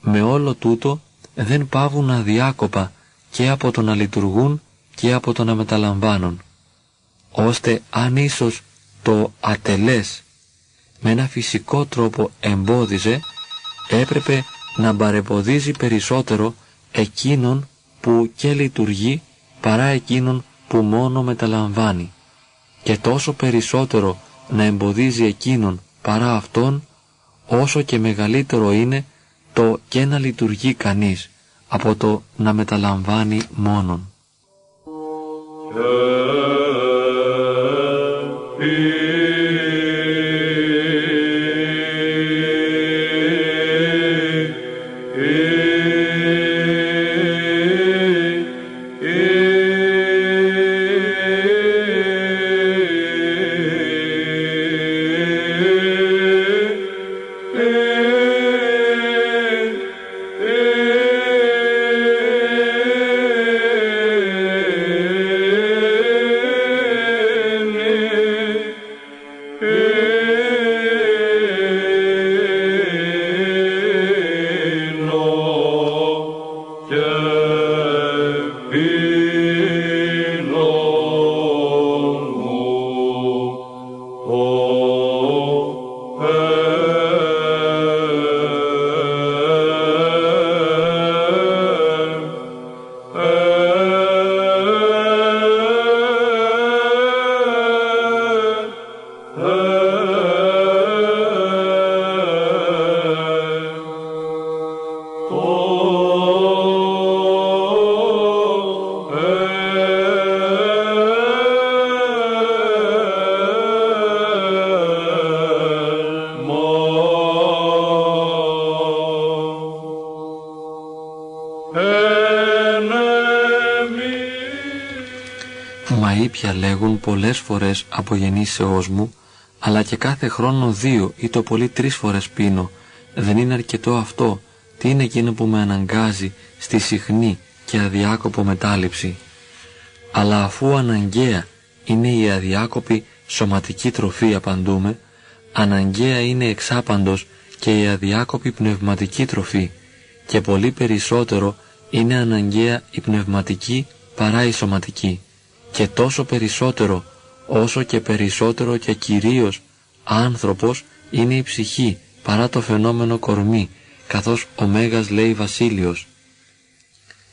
με όλο τούτο δεν πάβουν αδιάκοπα και από το να λειτουργούν και από το να μεταλαμβάνουν, ώστε αν ίσως το ατελές με ένα φυσικό τρόπο εμπόδιζε, έπρεπε να μπαρεποδίζει περισσότερο εκείνον που και λειτουργεί παρά εκείνον που μόνο μεταλαμβάνει και τόσο περισσότερο να εμποδίζει εκείνον παρά αυτόν όσο και μεγαλύτερο είναι το και να λειτουργεί κανείς από το να μεταλαμβάνει μόνον. Από γεννήσεώς μου, αλλά και κάθε χρόνο δύο ή το πολύ τρεις φορές πίνω. Δεν είναι αρκετό αυτό. Τι είναι εκείνο που με αναγκάζει στη συχνή και αδιάκοπο μετάληψη; Αλλά αφού αναγκαία είναι η αδιάκοπη σωματική τροφή απαντούμε, αναγκαία είναι εξάπαντος και η αδιάκοπη πνευματική τροφή και πολύ περισσότερο είναι αναγκαία η πνευματική παρά η σωματική και τόσο περισσότερο όσο και περισσότερο και κυρίως άνθρωπος είναι η ψυχή παρά το φαινόμενο κορμί καθώς ο Μέγας λέει Βασίλειος.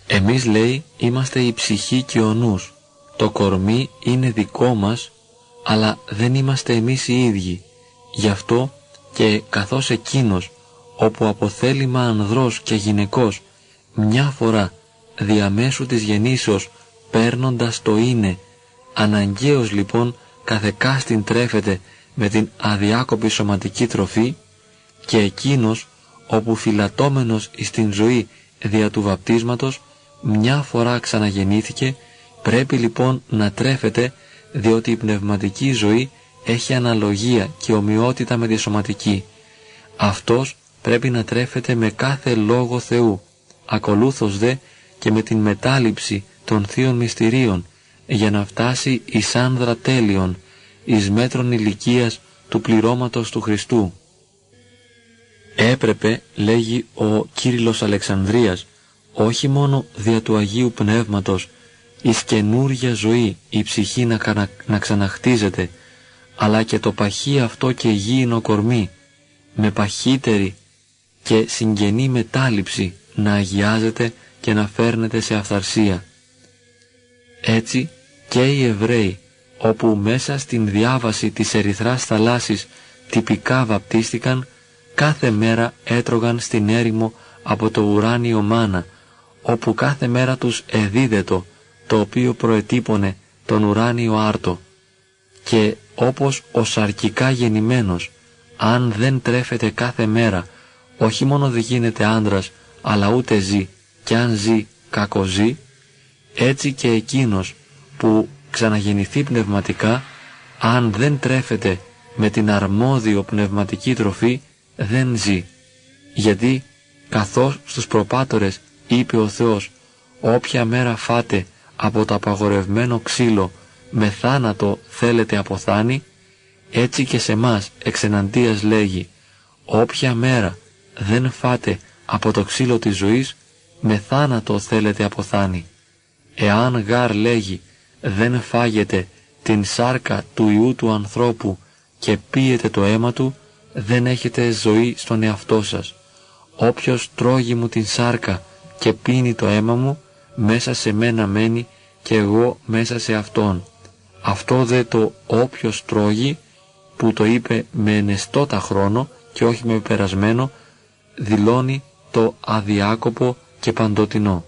Εμείς λέει είμαστε η ψυχή και ο νους. Το κορμί είναι δικό μας αλλά δεν είμαστε εμείς οι ίδιοι. Γι' αυτό και καθώς εκείνος όπου από θέλημα ανδρός και γυναικός μια φορά διαμέσου της γεννήσεως παίρνοντας το είναι, αναγκαίος λοιπόν καθεκάστην τρέφεται με την αδιάκοπη σωματική τροφή και εκείνος όπου φυλατώμενος εις την ζωή δια του βαπτίσματος μια φορά ξαναγεννήθηκε πρέπει λοιπόν να τρέφεται διότι η πνευματική ζωή έχει αναλογία και ομοιότητα με τη σωματική. Αυτός πρέπει να τρέφεται με κάθε λόγο Θεού, ακολούθως δε και με την μετάληψη των θείων μυστηρίων για να φτάσει εις άνδρα τέλειον, εις μέτρων ηλικίας του πληρώματος του Χριστού. Έπρεπε, λέγει ο Κύριλλος Αλεξανδρίας, όχι μόνο δια του Αγίου Πνεύματος, εις καινούρια ζωή η ψυχή να, να ξαναχτίζεται, αλλά και το παχύ αυτό και γήινο κορμί, με παχύτερη και συγγενή μετάληψη να αγιάζεται και να φέρνεται σε αυθαρσία. Έτσι και οι Εβραίοι, όπου μέσα στην διάβαση της ερυθράς θαλάσσης τυπικά βαπτίστηκαν, κάθε μέρα έτρωγαν στην έρημο από το ουράνιο μάνα, όπου κάθε μέρα τους εδίδετο, το οποίο προετύπωνε τον ουράνιο άρτο. Και όπως ο σαρκικά γεννημένος αν δεν τρέφεται κάθε μέρα, όχι μόνο δεν γίνεται άντρας, αλλά ούτε ζει, και αν ζει, κακοζεί, έτσι και εκείνος που ξαναγεννηθεί πνευματικά, αν δεν τρέφεται με την αρμόδιο πνευματική τροφή, δεν ζει. Γιατί, καθώς στους προπάτορες είπε ο Θεός, όποια μέρα φάτε από το απαγορευμένο ξύλο με θάνατο θέλετε αποθάνει, έτσι και σε μας εξεναντίας λέγει, όποια μέρα δεν φάτε από το ξύλο της ζωής, με θάνατο θέλετε αποθάνει. Εάν γάρ λέγει, δεν φάγετε την σάρκα του Ιού του ανθρώπου και πίετε το αίμα του, δεν έχετε ζωή στον εαυτό σας. Όποιος τρώγει μου την σάρκα και πίνει το αίμα μου, μέσα σε μένα μένει και εγώ μέσα σε αυτόν. Αυτό δε το όποιος τρώγει, που το είπε με ενεστώτα χρόνο και όχι με περασμένο, δηλώνει το αδιάκοπο και παντοτινό.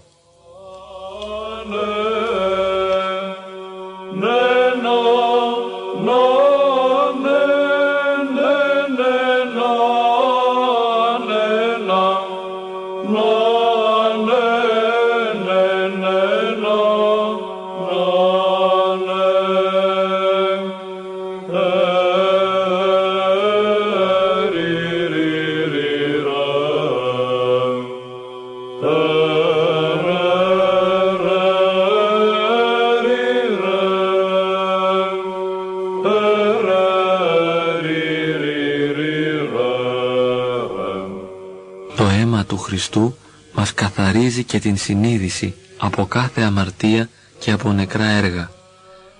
Χριστού μας καθαρίζει και την συνείδηση από κάθε αμαρτία και από νεκρά έργα.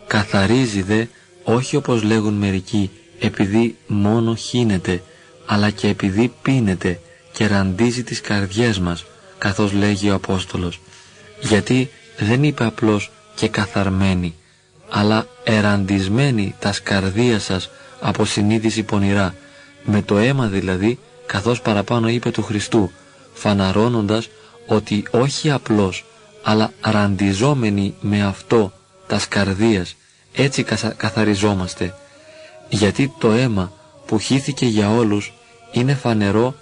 Καθαρίζει δε όχι όπως λέγουν μερικοί επειδή μόνο χύνεται αλλά και επειδή πίνεται και ραντίζει τις καρδιές μας καθώς λέγει ο Απόστολος γιατί δεν είπε απλώς και καθαρμένη αλλά εραντισμένη τα σκαρδία σας από συνείδηση πονηρά με το αίμα δηλαδή καθώς παραπάνω είπε του Χριστού φαναρώνοντας ότι όχι απλώς αλλά ραντιζόμενοι με αυτό τας σκαρδίας έτσι καθαριζόμαστε γιατί το αίμα που χύθηκε για όλους είναι φανερό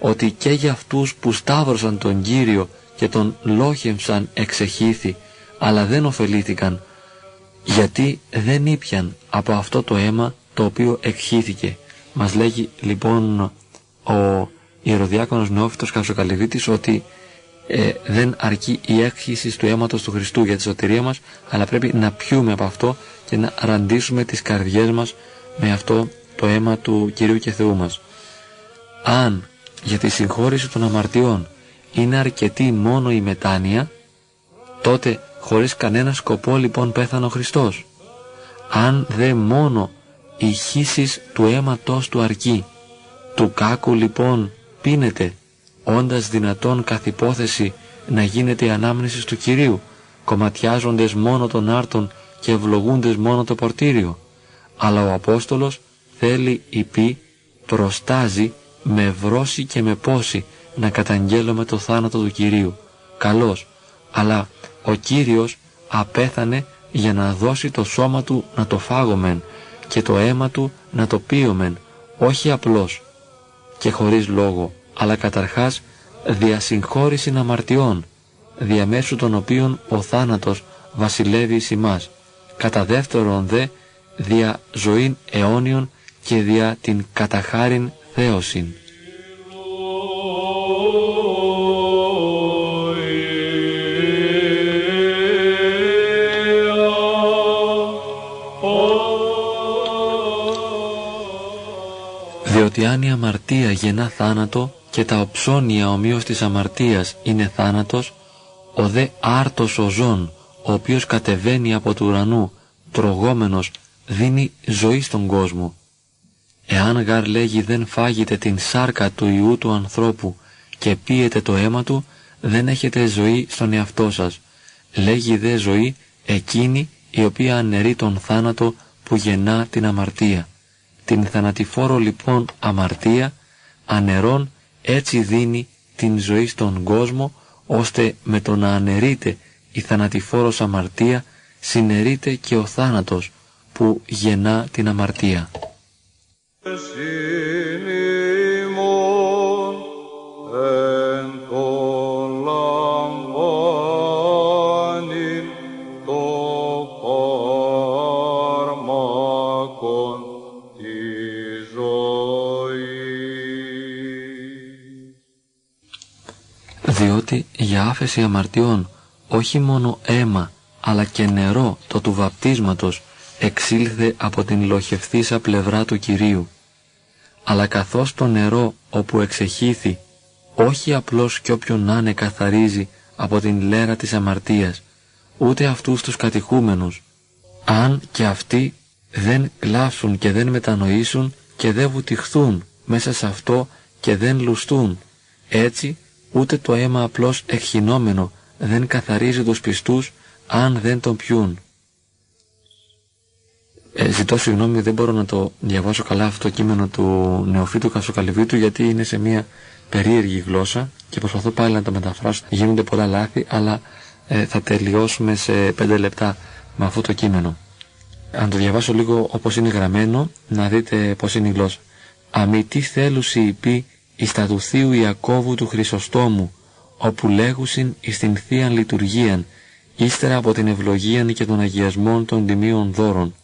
ότι και για αυτούς που σταύρωσαν τον Κύριο και τον λόχευσαν εξεχήθη αλλά δεν ωφελήθηκαν γιατί δεν ήπιαν από αυτό το αίμα το οποίο εκχύθηκε. Μας λέγει λοιπόν ο ιεροδιάκονος Νεόφυτος Καυσοκαλυβίτης ότι ε, δεν αρκεί η έκχυση του αίματος του Χριστού για τη σωτηρία μας αλλά πρέπει να πιούμε από αυτό και να ραντίσουμε τις καρδιές μας με αυτό το αίμα του Κυρίου και Θεού μας. Αν για τη συγχώρηση των αμαρτιών είναι αρκετή μόνο η μετάνοια τότε χωρίς κανένα σκοπό λοιπόν πέθανε ο Χριστός. Αν δε μόνο η χύσης του αίματος του αρκεί του κάκου λοιπόν πίνεται, όντας δυνατόν καθ' υπόθεση να γίνεται η ανάμνηση του Κυρίου, κομματιάζοντες μόνο τον άρτον και ευλογούντες μόνο το πορτίριο. Αλλά ο Απόστολος θέλει υπή, προστάζει με βρώση και με πόση να καταγγέλουμε το θάνατο του Κυρίου. Καλός, αλλά ο Κύριος απέθανε για να δώσει το σώμα του να το φάγομεν και το αίμα του να το πίωμεν, όχι απλώς και χωρίς λόγο, αλλά καταρχάς διασυγχώρηση αμαρτιών, διαμέσου των οποίων ο θάνατος βασιλεύει εις ημάς, κατά δεύτερον δε δια ζωήν αιώνιων και δια την καταχάριν θέωσιν. Διότι αν η αμαρτία γεννά θάνατο και τα οψώνια ομοίως της αμαρτίας είναι θάνατος, ο δε άρτος ο ζών, ο οποίος κατεβαίνει από του ουρανού, τρογόμενος, δίνει ζωή στον κόσμο. Εάν γαρ λέγει δεν φάγετε την σάρκα του Ιού του ανθρώπου και πίετε το αίμα του, δεν έχετε ζωή στον εαυτό σας. Λέγει δε ζωή εκείνη η οποία αναιρεί τον θάνατο που γεννά την αμαρτία. Την θανατηφόρο λοιπόν αμαρτία ανερών έτσι δίνει την ζωή στον κόσμο ώστε με το να αναιρείται η θανατηφόρος αμαρτία συνερείται και ο θάνατος που γεννά την αμαρτία. Διότι για άφεση αμαρτιών όχι μόνο αίμα αλλά και νερό το του βαπτίσματος εξήλθε από την λοχευθήσα πλευρά του Κυρίου. Αλλά καθώς το νερό όπου εξεχήθη όχι απλώς κι όποιον να είναι καθαρίζει από την λέρα της αμαρτίας, ούτε αυτούς τους κατηχούμενους, αν και αυτοί δεν κλάψουν και δεν μετανοήσουν και δεν βουτυχθούν μέσα σε αυτό και δεν λουστούν. Έτσι, ούτε το αίμα απλώς εκχυνόμενο δεν καθαρίζει τους πιστούς αν δεν τον πιούν. Ε, ζητώ συγγνώμη, δεν μπορώ να το διαβάσω καλά αυτό το κείμενο του Νεοφύτου Κασοκαλυβίτου γιατί είναι σε μια περίεργη γλώσσα και προσπαθώ πάλι να το μεταφράσω. Γίνονται πολλά λάθη, αλλά ε, θα τελειώσουμε σε πέντε λεπτά με αυτό το κείμενο. Αν το διαβάσω λίγο όπως είναι γραμμένο, να δείτε πώς είναι η γλώσσα. Αμητή θέλουση υπή εις τα του Θείου Ιακώβου του Χρυσοστόμου, όπου λέγουσιν εις την Θείαν Λειτουργίαν, ύστερα από την ευλογίαν και των αγιασμών των τιμίων δώρων,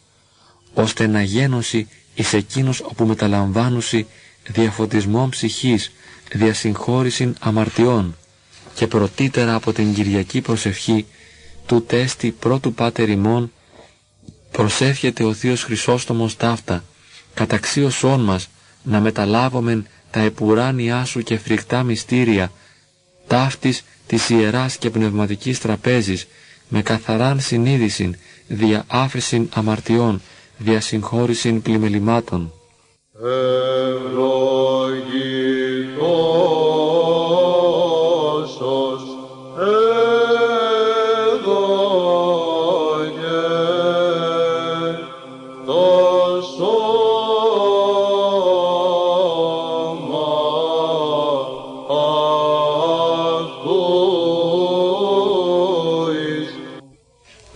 ώστε να γένωση εις εκείνος όπου μεταλαμβάνουσι διαφωτισμόν ψυχής, διασυγχώρησιν αμαρτιών και πρωτήτερα από την Κυριακή προσευχή του τέστη πρώτου Πάτερ ημών προσεύχεται ο Θείος Χρυσόστομος ταύτα καταξίωσόν μας να μεταλάβομεν τα επουράνια σου και φρικτά μυστήρια ταύτης της ιεράς και πνευματικής τραπέζης με καθαράν συνείδησιν δια άφεσιν αμαρτιών δια συγχώρησιν πλημελημάτων. Ευλογητός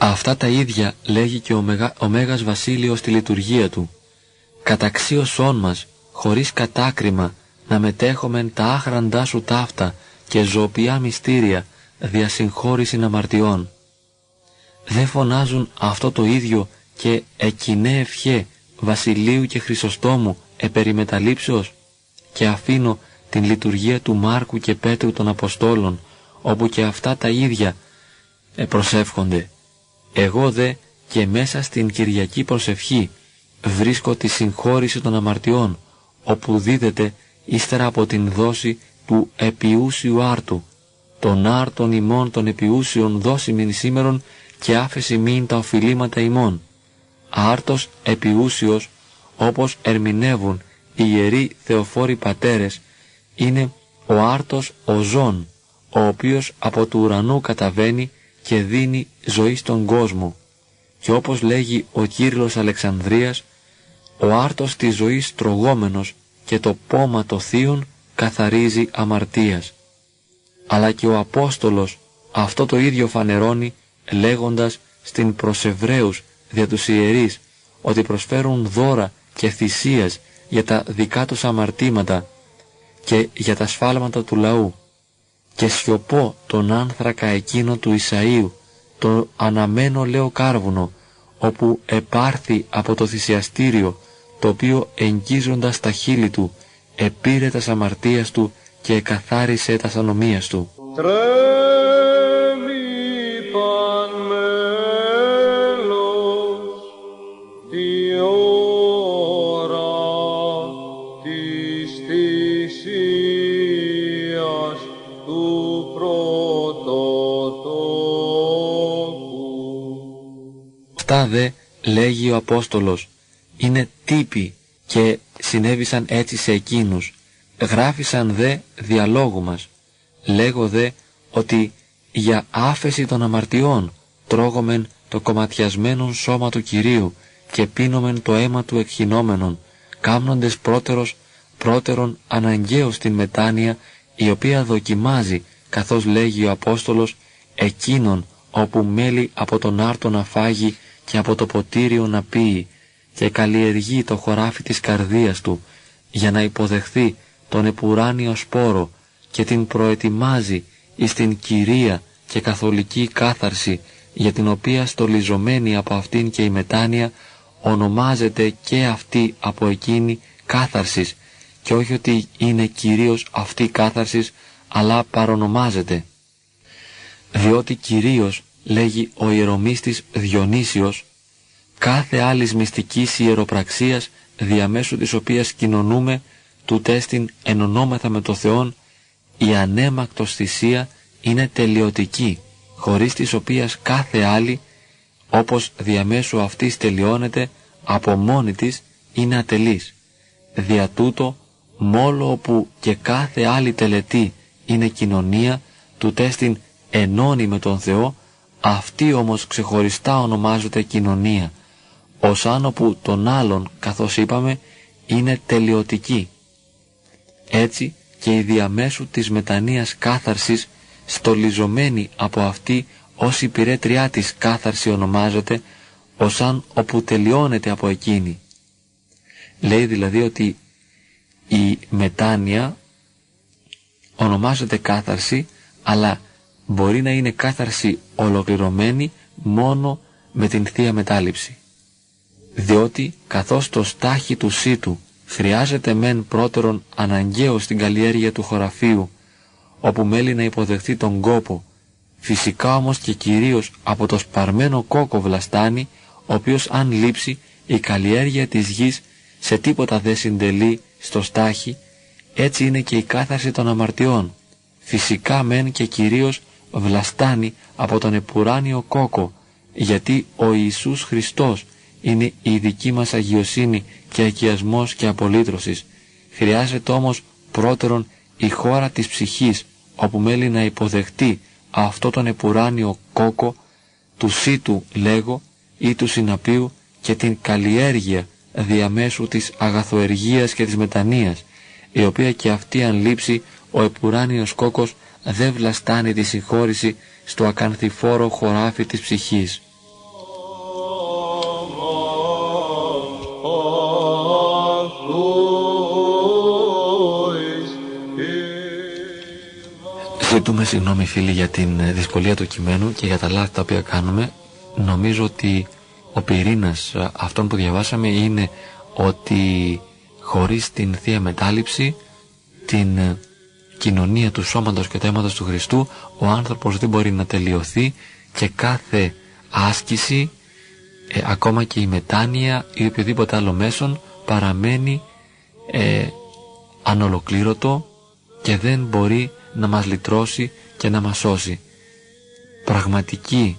Αυτά τα ίδια λέγει και ο, Μεγα, ο Μέγας Βασίλειος στη λειτουργία του. Καταξίωσόν μας, χωρίς κατάκριμα, να μετέχομεν τα άχραντά σου ταύτα και ζωοποιά μυστήρια, διασυγχώρησιν αμαρτιών. Δεν φωνάζουν αυτό το ίδιο και εκεινέ ευχέ Βασιλείου και Χρυσοστόμου επεριμεταλήψεως και αφήνω την λειτουργία του Μάρκου και Πέτρου των Αποστόλων όπου και αυτά τα ίδια ε, προσεύχονται. Εγώ δε και μέσα στην Κυριακή προσευχή βρίσκω τη συγχώρηση των αμαρτιών όπου δίδεται ύστερα από την δόση του επιούσιου άρτου. Τον άρτων ημών των επιούσιων δώσιμην σήμερον και άφεση μην τα οφειλήματα ημών. Άρτος επιούσιος όπως ερμηνεύουν οι ιεροί θεοφόροι πατέρες είναι ο άρτος ο ζών ο οποίος από του ουρανού καταβαίνει και δίνει ζωή στον κόσμο και όπως λέγει ο Κύριλλος Αλεξανδρίας ο άρτος της ζωής τρογόμενος και το πόμα το θείον καθαρίζει αμαρτίας. Αλλά και ο Απόστολος αυτό το ίδιο φανερώνει λέγοντας στην προς Εβραίους δια τους ιερείς ότι προσφέρουν δώρα και θυσίες για τα δικά τους αμαρτήματα και για τα σφάλματα του λαού και σιωπώ τον άνθρακα εκείνο του Ισαΐου το αναμένο λέω κάρβουνο όπου επάρθη από το θυσιαστήριο το οποίο εγγίζοντας τα χείλη του επήρε τα αμαρτίας του και εκαθάρισε τα ανομίας του. τρέμει δε, λέγει ο Απόστολος, είναι τύποι και συνέβησαν έτσι σε εκείνους. Γράφησαν δε διαλόγου μας. Λέγω δε ότι για άφεση των αμαρτιών τρώγομεν το κομματιασμένον σώμα του Κυρίου και πίνομεν το αίμα του εκχυνόμενον, κάμνοντες πρώτερος, πρώτερον αναγκαίως την μετάνοια η οποία δοκιμάζει, καθώς λέγει ο Απόστολος, εκείνον όπου μέλει από τον άρτο να φάγει και από το ποτήριο να πίει και καλλιεργεί το χωράφι της καρδίας του για να υποδεχθεί τον επουράνιο σπόρο και την προετοιμάζει εις την κυρία και καθολική κάθαρση για την οποία στολιζωμένη από αυτήν και η μετάνοια ονομάζεται και αυτή από εκείνη κάθαρσης και όχι ότι είναι κυρίως αυτή κάθαρσης αλλά παρονομάζεται. Διότι κυρίως λέγει ο ιερομίστης Διονύσιος κάθε άλλης μυστικής ιεροπραξίας διαμέσου της οποίας κοινωνούμε του τέστην ενωνόμεθα με το Θεόν η ανέμακτος θυσία είναι τελειωτική χωρίς της οποίας κάθε άλλη όπως διαμέσου αυτής τελειώνεται από μόνη της είναι ατελής. Δια τούτο μόλο όπου και κάθε άλλη τελετή είναι κοινωνία του τέστην ενώνει με τον Θεό αυτή όμως ξεχωριστά ονομάζεται κοινωνία ως αν όπου τον άλλον καθώς είπαμε είναι τελειωτική. Έτσι και η διαμέσου της μετανοίας κάθαρσης στολιζωμένη από αυτή ως υπηρέτριά της κάθαρση ονομάζεται ως αν όπου τελειώνεται από εκείνη. Λέει δηλαδή ότι η μετάνοια ονομάζεται κάθαρση αλλά μπορεί να είναι κάθαρση ολοκληρωμένη μόνο με την Θεία Μετάληψη. Διότι καθώς το στάχι του σύτου χρειάζεται μεν πρώτερον αναγκαίο στην καλλιέργεια του χωραφίου όπου μέλει να υποδεχθεί τον κόπο φυσικά όμως και κυρίως από το σπαρμένο κόκο βλαστάνει ο οποίος αν λείψει η καλλιέργεια της γης σε τίποτα δεν συντελεί στο στάχι έτσι είναι και η κάθαρση των αμαρτιών φυσικά μεν και κυρίως βλαστάνει από τον επουράνιο κόκο γιατί ο Ιησούς Χριστός είναι η δική μας αγιοσύνη και αγιασμός και απολύτρωσης. Χρειάζεται όμως πρώτερον η χώρα της ψυχής όπου μέλει να υποδεχτεί αυτό τον επουράνιο κόκο του σύτου λέγω ή του συναπίου και την καλλιέργεια διαμέσου της αγαθοεργίας και της μετανοίας η οποία και αυτή αν λείψει ο επουράνιος κόκος δεν βλαστάνει τη συγχώρηση στο ακανθιφόρο χωράφι της ψυχής. Ζητούμε συγγνώμη φίλοι για την ε, δυσκολία του κειμένου και για τα λάθη τα οποία κάνουμε. Νομίζω ότι ο πυρήνας ε, αυτών που διαβάσαμε είναι ότι χωρίς την Θεία Μετάληψη, την ε, κοινωνία του σώματος και του αίματος του Χριστού, ο άνθρωπος δεν μπορεί να τελειωθεί και κάθε άσκηση, ακόμα και η μετάνοια ή οποιοδήποτε άλλο μέσον παραμένει ε, ανολοκλήρωτο και δεν μπορεί να μας λυτρώσει και να μας σώσει. Πραγματική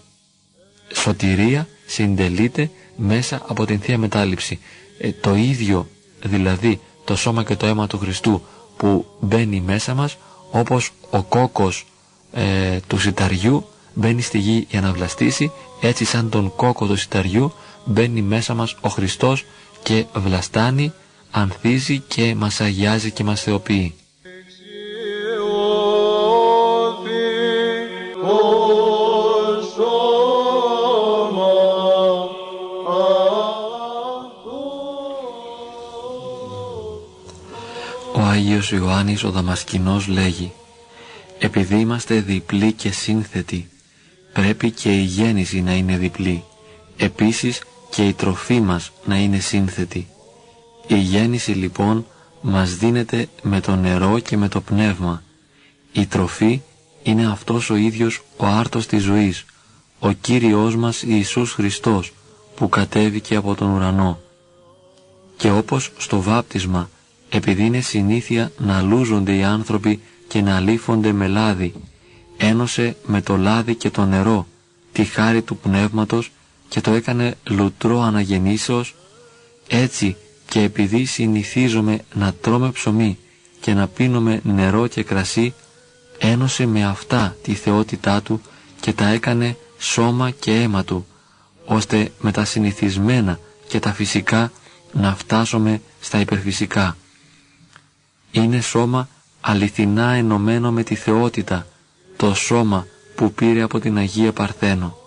σωτηρία συντελείται μέσα από την Θεία Μετάληψη. Ε, το ίδιο δηλαδή το σώμα και το αίμα του Χριστού που μπαίνει μέσα μας όπως ο κόκος ε, του σιταριού μπαίνει στη γη για να βλαστήσει έτσι σαν τον κόκο του σιταριού μπαίνει μέσα μας ο Χριστός και βλαστάνει, ανθίζει και μας αγιάζει και μας θεοποιεί. Άγιος Ιωάννης ο Δαμασκηνός λέγει «Επειδή είμαστε διπλοί και σύνθετοι, πρέπει και η γέννηση να είναι διπλή, επίσης και η τροφή μας να είναι σύνθετη. Η γέννηση λοιπόν μας δίνεται με το νερό και με το πνεύμα. Η τροφή είναι αυτός ο ίδιος ο άρτος της ζωής, ο Κύριος μας Ιησούς Χριστός που κατέβηκε από τον ουρανό. Και όπως στο βάπτισμα επειδή είναι συνήθεια να λούζονται οι άνθρωποι και να λύφονται με λάδι, ένωσε με το λάδι και το νερό τη χάρη του πνεύματος και το έκανε λουτρό αναγεννήσεως, έτσι και επειδή συνηθίζομαι να τρώμε ψωμί και να πίνουμε νερό και κρασί, ένωσε με αυτά τη θεότητά του και τα έκανε σώμα και αίμα του, ώστε με τα συνηθισμένα και τα φυσικά να φτάσουμε στα υπερφυσικά είναι σώμα αληθινά ενωμένο με τη θεότητα, το σώμα που πήρε από την Αγία Παρθένο.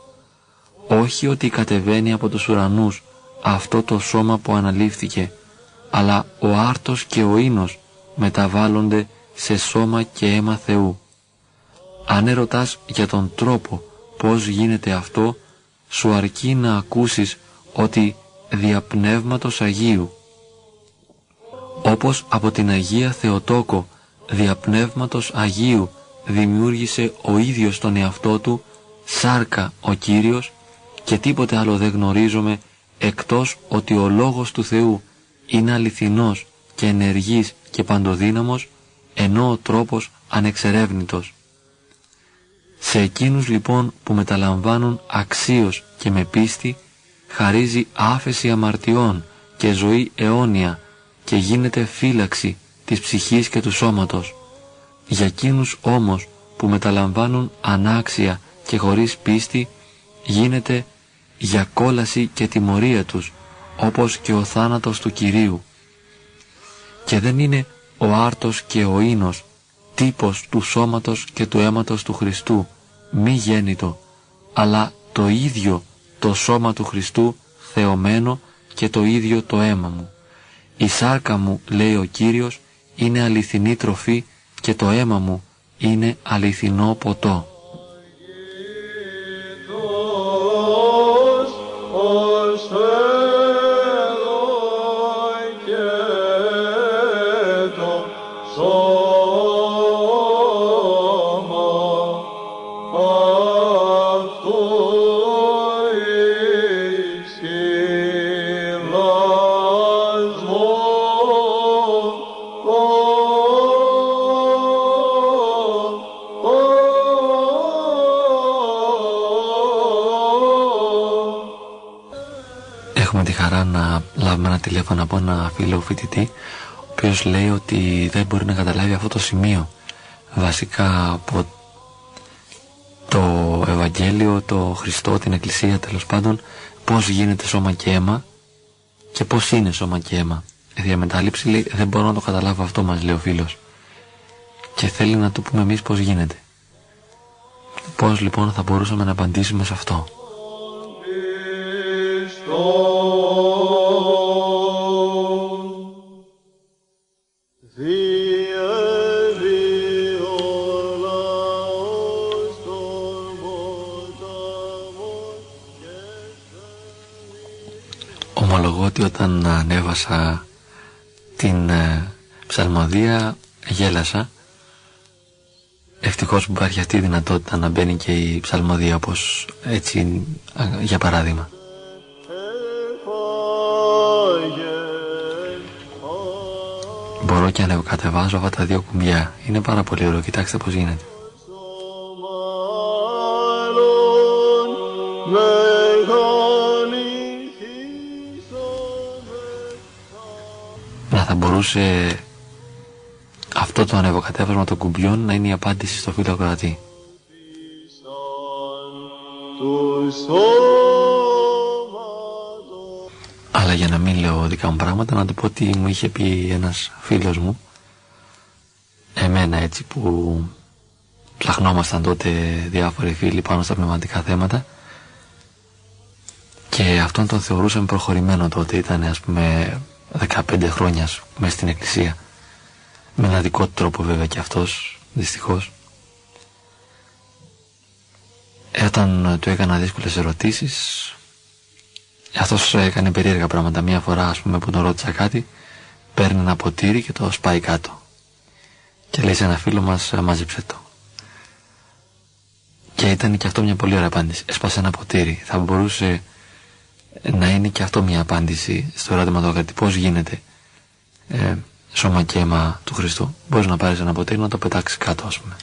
Όχι ότι κατεβαίνει από τους ουρανούς αυτό το σώμα που αναλήφθηκε, αλλά ο άρτος και ο ίνος μεταβάλλονται σε σώμα και αίμα Θεού. Αν ερωτάς για τον τρόπο πώς γίνεται αυτό, σου αρκεί να ακούσεις ότι δια Πνεύματος Αγίου. Όπως από την Αγία Θεοτόκο δια Πνεύματος Αγίου δημιούργησε ο ίδιος τον εαυτό του σάρκα ο Κύριος και τίποτε άλλο δεν γνωρίζουμε εκτός ότι ο Λόγος του Θεού είναι αληθινός και ενεργής και παντοδύναμος ενώ ο τρόπος ανεξερεύνητος. Σε εκείνους λοιπόν που μεταλαμβάνουν αξίως και με πίστη χαρίζει άφεση αμαρτιών και ζωή αιώνια και γίνεται φύλαξη της ψυχής και του σώματος. Για εκείνους όμως που μεταλαμβάνουν ανάξια και χωρίς πίστη γίνεται για κόλαση και τιμωρία τους όπως και ο θάνατος του Κυρίου. Και δεν είναι ο άρτος και ο ίνος τύπος του σώματος και του αίματος του Χριστού μη γέννητο αλλά το ίδιο το σώμα του Χριστού θεωμένο και το ίδιο το αίμα μου. Η σάρκα μου, λέει ο Κύριος, είναι αληθινή τροφή και το αίμα μου είναι αληθινό ποτό. Τηλέφωνο από ένα φίλο φοιτητή ο οποίος λέει ότι δεν μπορεί να καταλάβει αυτό το σημείο βασικά από το Ευαγγέλιο, το Χριστό, την Εκκλησία τέλος πάντων πώς γίνεται σώμα και αίμα και πώς είναι σώμα και αίμα. Η διαμετάληψη λέει δεν μπορώ να το καταλάβω αυτό μας λέει ο φίλος και θέλει να του πούμε εμείς πώς γίνεται. Πώς λοιπόν θα μπορούσαμε να απαντήσουμε σε αυτό. Όταν ανέβασα την ε, ψαλμοδία γέλασα. Ευτυχώς που υπάρχει αυτή η δυνατότητα να μπαίνει και η ψαλμοδία όπως έτσι για παράδειγμα. Μπορώ και ανεβοκατεβάζω αυτά τα δύο κουμπιά. Είναι πάρα πολύ ωραίο, κοιτάξτε πως γίνεται μπορούσε αυτό το ανεβοκατέβασμα των κουμπιών να είναι η απάντηση στο φίλο κρατή. Αλλά για να μην λέω δικά μου πράγματα, να το πω ότι μου είχε πει ένας φίλος μου, εμένα έτσι που ψαχνόμασταν τότε διάφοροι φίλοι πάνω στα πνευματικά θέματα. Και αυτόν τον θεωρούσαμε προχωρημένο τότε, ήταν ας πούμε 15 χρόνια μέσα στην εκκλησία. Με ένα δικό του τρόπο βέβαια και αυτός δυστυχώς. Ε, όταν του έκανα δύσκολες ερωτήσεις αυτός έκανε περίεργα πράγματα. Μία φορά ας πούμε που τον ρώτησα κάτι παίρνει ένα ποτήρι και το σπάει κάτω. Και λέει σε ένα φίλο μας μάζεψε το και ήταν και αυτό μια πολύ ωραία απάντηση. Έσπασε ένα ποτήρι. Θα μπορούσε να είναι και αυτό μια απάντηση στο ερώτημα του Αγατή πώς γίνεται ε, σώμα και αίμα του Χριστού; Μπορείς να πάρεις ένα ποτήρι να το πετάξεις κάτω ας πούμε.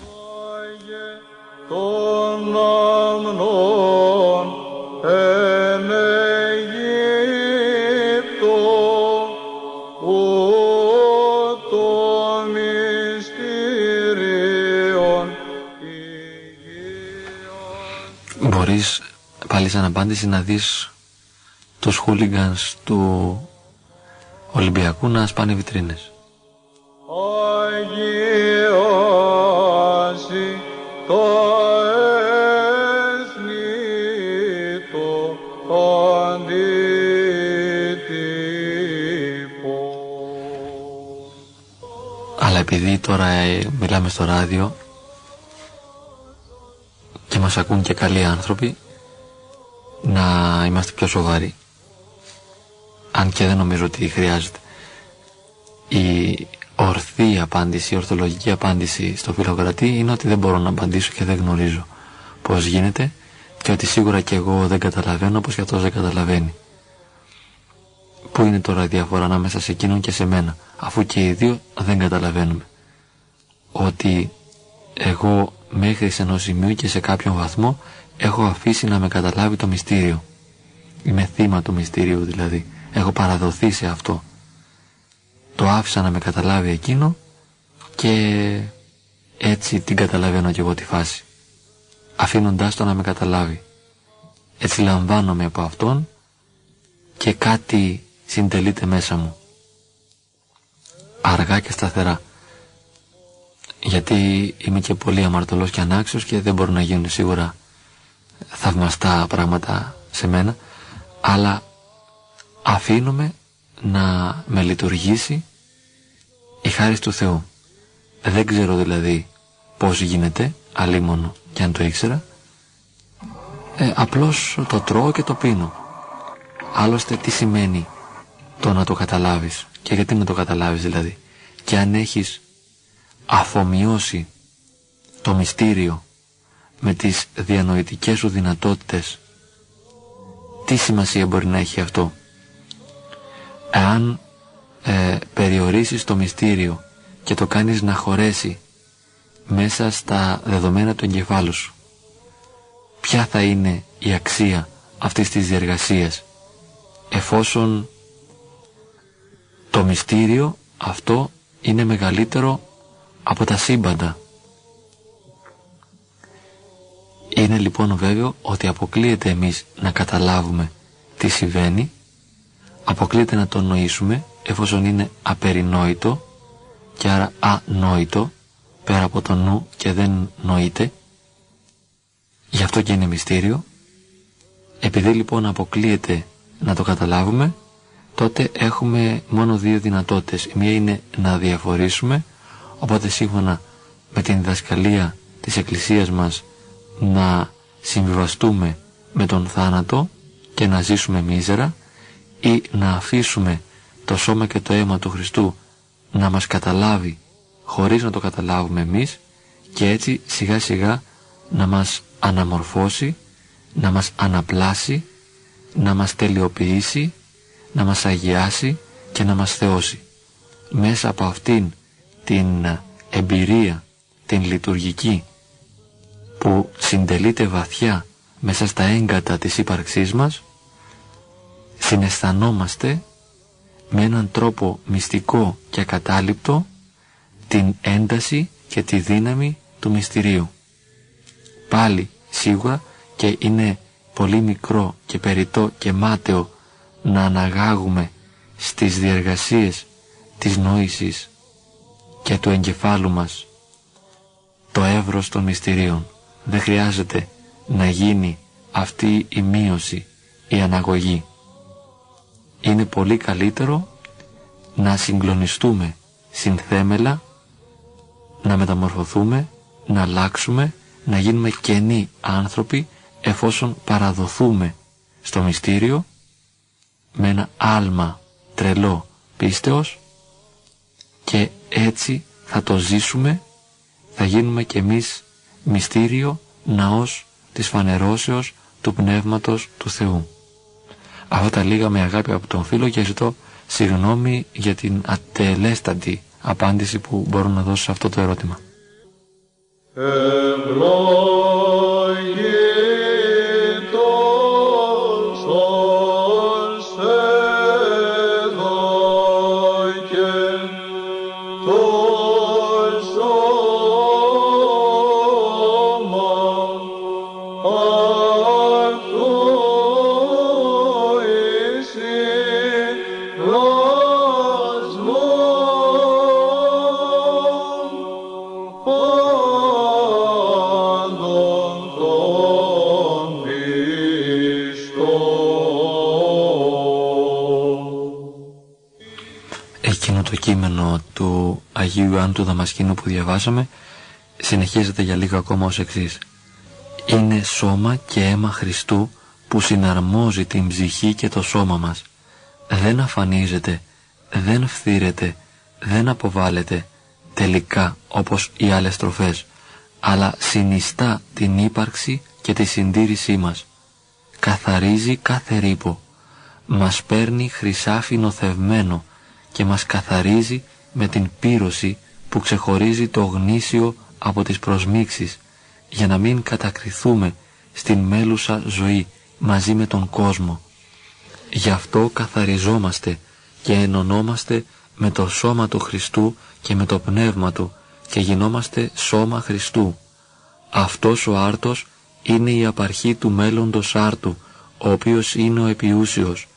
Μπορείς πάλι σαν απάντηση να δεις τους χούλιγκανς του Ολυμπιακού να σπάνε βιτρίνες. Αλλά επειδή τώρα ε, μιλάμε στο ράδιο και μας ακούν και καλοί άνθρωποι να είμαστε πιο σοβαροί αν και δεν νομίζω ότι χρειάζεται. Η ορθή απάντηση, η ορθολογική απάντηση στο φιλοκρατή είναι ότι δεν μπορώ να απαντήσω και δεν γνωρίζω πώς γίνεται και ότι σίγουρα και εγώ δεν καταλαβαίνω όπως και αυτός δεν καταλαβαίνει. Πού είναι τώρα η διαφορά ανάμεσα σε εκείνον και σε μένα, αφού και οι δύο δεν καταλαβαίνουμε. Ότι εγώ μέχρι σε ενός σημείου και σε κάποιον βαθμό έχω αφήσει να με καταλάβει το μυστήριο. Είμαι θύμα του μυστήριου δηλαδή. Έχω παραδοθεί σε αυτό. Το άφησα να με καταλάβει εκείνο και έτσι την καταλαβαίνω και εγώ τη φάση. Αφήνοντάς το να με καταλάβει. Έτσι λαμβάνομαι από αυτόν και κάτι συντελείται μέσα μου. Αργά και σταθερά. Γιατί είμαι και πολύ αμαρτωλός και ανάξιος και δεν μπορούν να γίνουν σίγουρα θαυμαστά πράγματα σε μένα, αλλά αφήνομαι να με λειτουργήσει η χάρη του Θεού. Δεν ξέρω δηλαδή πώς γίνεται, αλίμονο και αν το ήξερα, ε, απλώς το τρώω και το πίνω. Άλλωστε τι σημαίνει το να το καταλάβεις και γιατί να το καταλάβεις δηλαδή. Και αν έχεις αφομοιώσει το μυστήριο με τις διανοητικές σου δυνατότητες τι σημασία μπορεί να έχει αυτό; Εάν ε, περιορίσεις το μυστήριο και το κάνεις να χωρέσει μέσα στα δεδομένα του εγκεφάλου σου ποια θα είναι η αξία αυτής της διεργασίας εφόσον το μυστήριο αυτό είναι μεγαλύτερο από τα σύμπαντα. Είναι λοιπόν βέβαιο ότι αποκλείεται εμείς να καταλάβουμε τι συμβαίνει, αποκλείεται να το νοήσουμε εφόσον είναι απερινόητο και άρα ανόητο πέρα από το νου και δεν νοείται. Γι' αυτό και είναι μυστήριο. Επειδή λοιπόν αποκλείεται να το καταλάβουμε, τότε έχουμε μόνο δύο δυνατότητες. Η μία είναι να διαφορήσουμε, οπότε σύμφωνα με την διδασκαλία της Εκκλησίας μας να συμβιβαστούμε με τον θάνατο και να ζήσουμε μίζερα ή να αφήσουμε το σώμα και το αίμα του Χριστού να μας καταλάβει χωρίς να το καταλάβουμε εμείς και έτσι σιγά σιγά να μας αναμορφώσει, να μας αναπλάσει, να μας τελειοποιήσει να μας αγιάσει και να μας θεώσει. Μέσα από αυτήν την εμπειρία, την λειτουργική που συντελείται βαθιά μέσα στα έγκατα της ύπαρξής μας, συναισθανόμαστε με έναν τρόπο μυστικό και ακατάληπτο την ένταση και τη δύναμη του μυστηρίου. Πάλι σίγουρα και είναι πολύ μικρό και περιττό και μάταιο να αναγάγουμε στις διεργασίες της νόησης και του εγκεφάλου μας το εύρος των μυστηρίων. Δεν χρειάζεται να γίνει αυτή η μείωση, η αναγωγή. Είναι πολύ καλύτερο να συγκλονιστούμε συνθέμελα, να μεταμορφωθούμε, να αλλάξουμε, να γίνουμε καινοί άνθρωποι εφόσον παραδοθούμε στο μυστήριο με ένα άλμα τρελό πίστεως και έτσι θα το ζήσουμε, θα γίνουμε κι εμείς μυστήριο ναός της φανερώσεως του Πνεύματος του Θεού. Αυτά τα λίγα με αγάπη από τον φίλο και ζητώ συγγνώμη για την ατελέστατη απάντηση που μπορώ να δώσω σε αυτό το ερώτημα. Αγίου Ιωάννου του Δαμασκήνου που διαβάσαμε συνεχίζεται για λίγο ακόμα ως εξής. Είναι σώμα και αίμα Χριστού που συναρμόζει την ψυχή και το σώμα μας. δεν αφανίζεται, δεν φθήρεται, δεν αποβάλλεται τελικά όπως οι άλλες τροφές, αλλά συνιστά την ύπαρξη και τη συντήρησή μας. Καθαρίζει κάθε ρήπο, μας παίρνει χρυσάφι νοθευμένο και μας καθαρίζει με την πύρωση που ξεχωρίζει το γνήσιο από τις προσμίξεις για να μην κατακριθούμε στην μέλουσα ζωή μαζί με τον κόσμο. Γι' αυτό καθαριζόμαστε και ενωνόμαστε με το σώμα του Χριστού και με το πνεύμα του και γινόμαστε σώμα Χριστού. Αυτός ο άρτος είναι η απαρχή του μέλλοντος άρτου, ο οποίος είναι ο επιούσιος,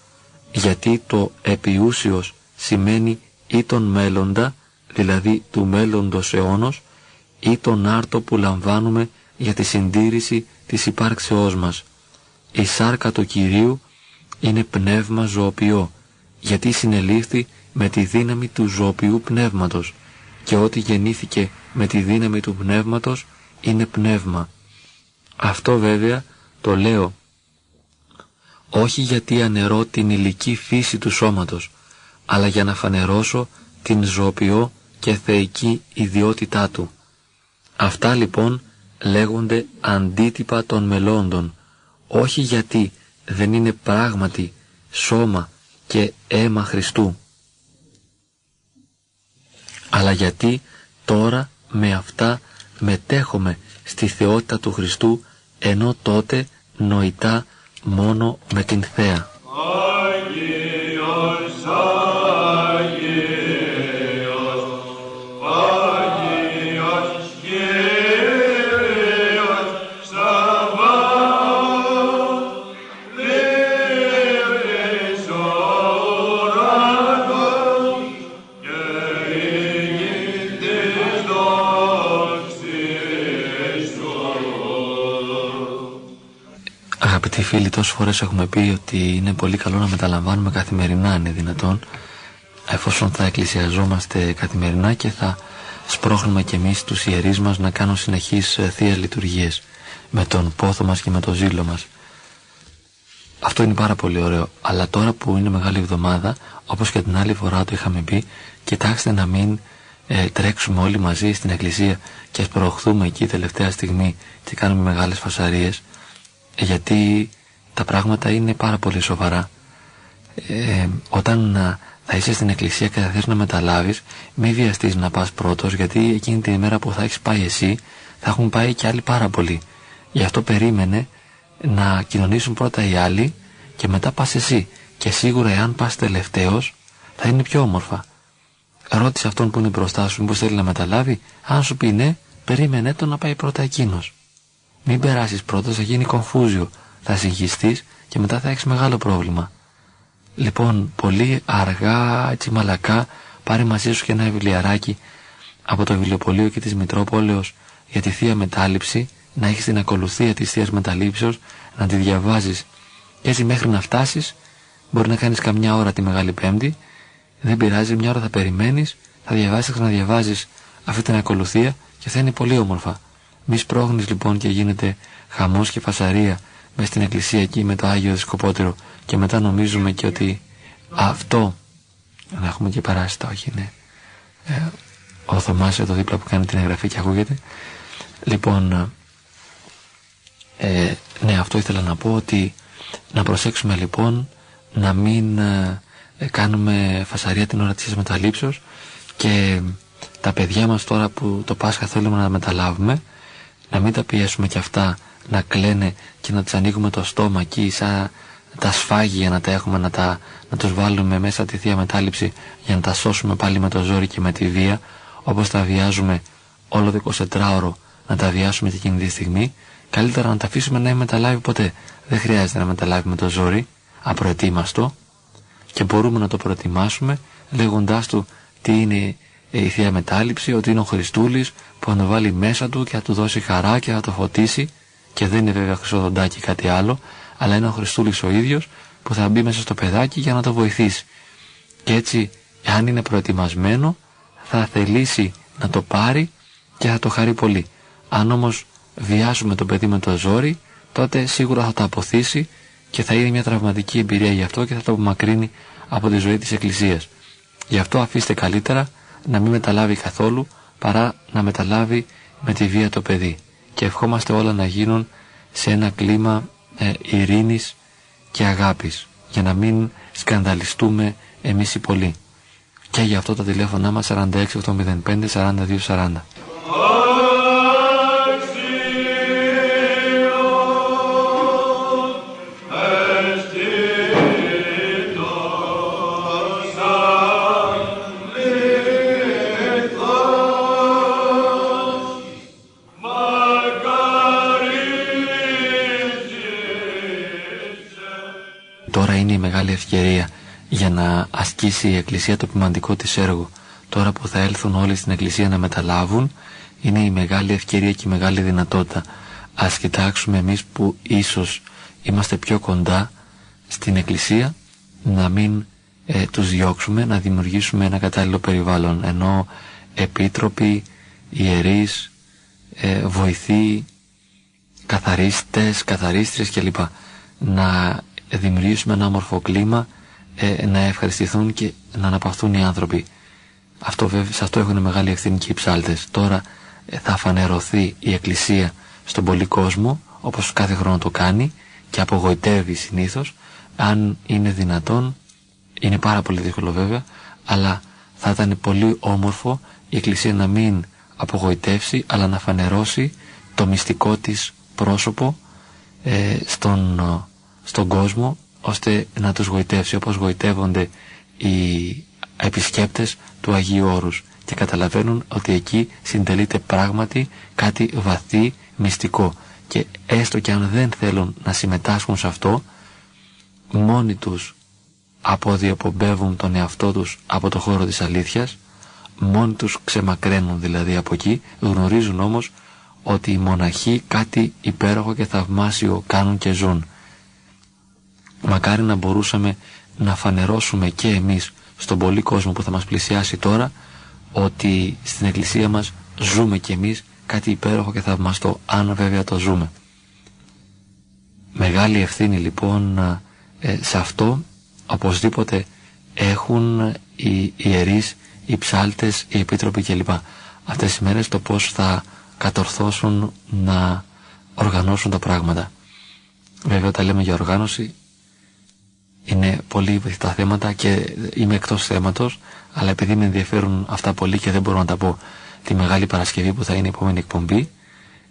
γιατί το επιούσιος σημαίνει ή τον μέλλοντα, δηλαδή του μέλλοντος αιώνος, ή τον άρτο που λαμβάνουμε για τη συντήρηση της υπάρξεώς μας. Η σάρκα του Κυρίου είναι πνεύμα ζωοποιό, γιατί συνελήφθη με τη δύναμη του ζωοποιού πνεύματος και ό,τι γεννήθηκε με τη δύναμη του πνεύματος είναι πνεύμα. Αυτό βέβαια το λέω όχι γιατί ανερώ την ηλική φύση του σώματος, αλλά για να φανερώσω την ζωοποιό και θεϊκή ιδιότητά του. Αυτά λοιπόν λέγονται αντίτυπα των μελώντων, όχι γιατί δεν είναι πράγματι σώμα και αίμα Χριστού, αλλά γιατί τώρα με αυτά μετέχουμε στη θεότητα του Χριστού, ενώ τότε νοητά μόνο με την θέα. Αγαπητοί φίλοι, τόσες φορές έχουμε πει ότι είναι πολύ καλό να μεταλαμβάνουμε καθημερινά, είναι δυνατόν, εφόσον θα εκκλησιαζόμαστε καθημερινά και θα σπρώχνουμε κι εμείς τους ιερείς μας να κάνουν συνεχείς ε, θείες λειτουργίες με τον πόθο μας και με το ζήλο μας. Αυτό είναι πάρα πολύ ωραίο, αλλά τώρα που είναι Μεγάλη Εβδομάδα, όπως και την άλλη φορά το είχαμε πει, κοιτάξτε να μην ε, τρέξουμε όλοι μαζί στην εκκλησία και σπρωχθούμε εκεί τελευταία στιγμή και κάνουμε μεγάλες φασαρίες, γιατί τα πράγματα είναι πάρα πολύ σοβαρά. Ε, όταν θα είσαι στην εκκλησία και θα θες να μεταλάβεις, μην βιαστείς να πας πρώτος, γιατί εκείνη την ημέρα που θα έχεις πάει εσύ, θα έχουν πάει και άλλοι πάρα πολλοί. Γι' αυτό περίμενε να κοινωνήσουν πρώτα οι άλλοι και μετά πας εσύ. Και σίγουρα εάν πας τελευταίος, θα είναι πιο όμορφα. Ρώτησε αυτόν που είναι μπροστά σου, μήπως θέλει να μεταλάβει. Αν σου πει ναι, περίμενε το να πάει πρώτα εκείνος. Μην περάσεις πρώτα, θα γίνει κομφούζιο. Θα συγχυστείς και μετά θα έχεις μεγάλο πρόβλημα. Λοιπόν, πολύ αργά, έτσι μαλακά, πάρε μαζί σου και ένα βιβλιαράκι από το βιβλιοπωλείο και της Μητρόπολεως για τη Θεία Μετάληψη, να έχεις την ακολουθία της Θείας Μεταλήψεως, να τη διαβάζεις και έτσι μέχρι να φτάσεις, μπορεί να κάνεις καμιά ώρα τη Μεγάλη Πέμπτη, δεν πειράζει, μια ώρα θα περιμένεις, θα διαβάσεις, θα ξαναδιαβάζεις αυτή την ακολουθία και θα είναι πολύ όμορφα. Μη σπρώχνεις λοιπόν και γίνεται χαμός και φασαρία μέσα στην εκκλησία εκεί με το Άγιο Δισκοπότερο και μετά νομίζουμε και ότι αυτό να έχουμε και παράσιτα όχι είναι ε, ο Θωμάς εδώ δίπλα που κάνει την εγγραφή και ακούγεται. Λοιπόν ε, ναι αυτό ήθελα να πω ότι να προσέξουμε λοιπόν να μην ε, κάνουμε φασαρία την ώρα της μεταλήψεως. Και τα παιδιά μας τώρα που το Πάσχα θέλουμε να μεταλάβουμε να μην τα πιέσουμε κι αυτά να κλαίνε και να τις ανοίγουμε το στόμα εκεί σαν τα σφάγια να τα έχουμε να, τα, να τους βάλουμε μέσα τη Θεία Μετάληψη για να τα σώσουμε πάλι με το ζόρι και με τη βία όπως τα βιάζουμε όλο το 24ωρο να τα βιάσουμε και εκείνη τη στιγμή. Καλύτερα να τα αφήσουμε να μην μεταλάβει ποτέ. Δεν χρειάζεται να μεταλάβει με το ζόρι απροετοίμαστο και μπορούμε να το προετοιμάσουμε λέγοντάς του τι είναι η Θεία Μετάληψη, ότι είναι ο Χριστούλης που θα το βάλει μέσα του και θα του δώσει χαρά και θα το φωτίσει και δεν είναι βέβαια χρυσοδοντάκι κάτι άλλο, αλλά είναι ο Χριστούλης ο ίδιος που θα μπει μέσα στο παιδάκι για να το βοηθήσει. Και έτσι, αν είναι προετοιμασμένο, θα θελήσει να το πάρει και θα το χαρεί πολύ. Αν όμως βιάσουμε το παιδί με το ζόρι, τότε σίγουρα θα το αποθήσει και θα είναι μια τραυματική εμπειρία γι' αυτό και θα το απομακρύνει από τη ζωή της Εκκλησίας. Γι' αυτό αφήστε καλύτερα να μην μεταλάβει καθόλου παρά να μεταλάβει με τη βία το παιδί. Και ευχόμαστε όλα να γίνουν σε ένα κλίμα ε, ειρήνης και αγάπης για να μην σκανδαλιστούμε εμείς οι πολλοί. Και γι' αυτό τα τηλέφωνά μας 46805 4240. Τώρα είναι η μεγάλη ευκαιρία για να ασκήσει η Εκκλησία το ποιμαντικό της έργο. Τώρα που θα έλθουν όλοι στην Εκκλησία να μεταλάβουν, είναι η μεγάλη ευκαιρία και η μεγάλη δυνατότητα. Ας κοιτάξουμε εμείς που ίσως είμαστε πιο κοντά στην Εκκλησία, να μην ε, τους διώξουμε, να δημιουργήσουμε ένα κατάλληλο περιβάλλον. Ενώ επίτροποι, ιερείς, ε, βοηθοί, καθαρίστες, καθαρίστρες κλπ. Να δημιουργήσουμε ένα όμορφο κλίμα ε, να ευχαριστηθούν και να αναπαυθούν οι άνθρωποι. Αυτό βέβαια, σε αυτό έχουν μεγάλη ευθύνη και οι ψάλτες. Τώρα ε, θα φανερωθεί η Εκκλησία στον πολύ κόσμο, όπως κάθε χρόνο το κάνει και απογοητεύει συνήθως, αν είναι δυνατόν, είναι πάρα πολύ δύσκολο βέβαια, αλλά θα ήταν πολύ όμορφο η Εκκλησία να μην απογοητεύσει, αλλά να φανερώσει το μυστικό της πρόσωπο ε, στον, στον κόσμο ώστε να τους γοητεύσει όπως γοητεύονται οι επισκέπτες του Αγίου Όρους. Και καταλαβαίνουν ότι εκεί συντελείται πράγματι κάτι βαθύ μυστικό. Και έστω και αν δεν θέλουν να συμμετάσχουν σε αυτό μόνοι τους αποδιοπομπεύουν τον εαυτό τους από το χώρο της αλήθειας μόνοι τους ξεμακραίνουν δηλαδή από εκεί γνωρίζουν όμως ότι οι μοναχοί κάτι υπέροχο και θαυμάσιο κάνουν και ζουν Μακάρι να μπορούσαμε να φανερώσουμε και εμείς στον πολύ κόσμο που θα μας πλησιάσει τώρα ότι στην εκκλησία μας ζούμε κι εμείς κάτι υπέροχο και θαυμαστό, αν βέβαια το ζούμε. Μεγάλη ευθύνη λοιπόν ε, σε αυτό οπωσδήποτε έχουν οι ιερείς, οι ψάλτες, οι επίτροποι κλπ. Αυτές οι μέρες το πώς θα κατορθώσουν να οργανώσουν τα πράγματα. Βέβαια όταν λέμε για οργάνωση είναι πολύ τα θέματα και είμαι εκτός θέματος αλλά επειδή με ενδιαφέρουν αυτά πολύ και δεν μπορώ να τα πω τη Μεγάλη Παρασκευή που θα είναι η επόμενη εκπομπή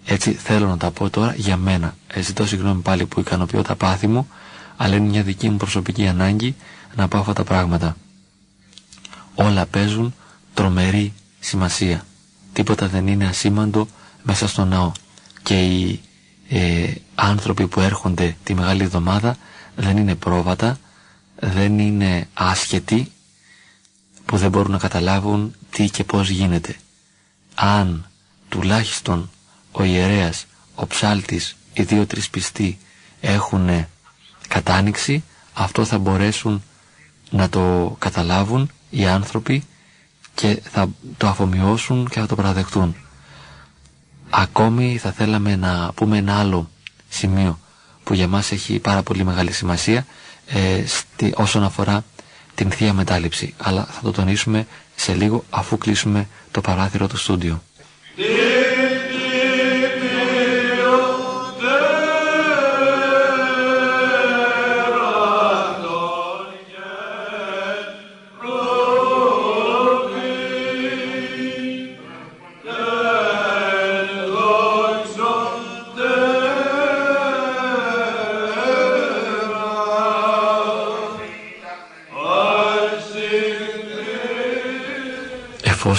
έτσι θέλω να τα πω τώρα για μένα. Ε, ζητώ συγγνώμη πάλι που ικανοποιώ τα πάθη μου αλλά είναι μια δική μου προσωπική ανάγκη να πάω αυτά τα πράγματα. Όλα παίζουν τρομερή σημασία. Τίποτα δεν είναι ασήμαντο μέσα στο ναό. Και οι ε, άνθρωποι που έρχονται τη Μεγάλη Εβδομάδα δεν είναι πρόβατα, δεν είναι άσχετοι που δεν μπορούν να καταλάβουν τι και πώς γίνεται. Αν τουλάχιστον ο ιερέας, ο ψάλτης, οι δύο-τρεις πιστοί έχουν κατάνοιξη, αυτό θα μπορέσουν να το καταλάβουν οι άνθρωποι και θα το αφομοιώσουν και θα το παραδεχτούν. Ακόμη θα θέλαμε να πούμε ένα άλλο σημείο που για μας έχει πάρα πολύ μεγάλη σημασία ε, στη, όσον αφορά την Θεία Μετάληψη. Αλλά θα το τονίσουμε σε λίγο αφού κλείσουμε το παράθυρο του στούντιο.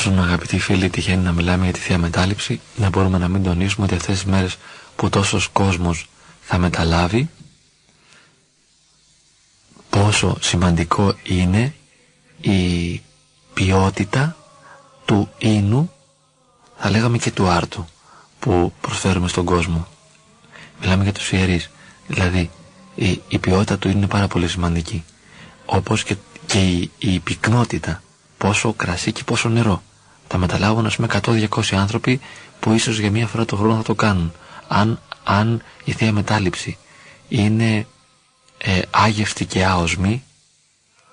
Εφόσον αγαπητοί φίλοι τυχαίνει να μιλάμε για τη Θεία Μετάληψη, να μπορούμε να μην τονίσουμε ότι αυτές τις μέρες που τόσος κόσμος θα μεταλάβει, πόσο σημαντικό είναι η ποιότητα του ίνου, θα λέγαμε και του άρτου, που προσφέρουμε στον κόσμο. Μιλάμε για τους ιερείς. Δηλαδή, η, η ποιότητα του ίνου είναι πάρα πολύ σημαντική. Όπως και, και η, η πυκνότητα πόσο κρασί και πόσο νερό. Θα μεταλάβουν ας πούμε 100-200 άνθρωποι που ίσως για μία φορά το χρόνο θα το κάνουν. Αν, αν η Θεία Μετάληψη είναι ε, άγευστη και άοσμη,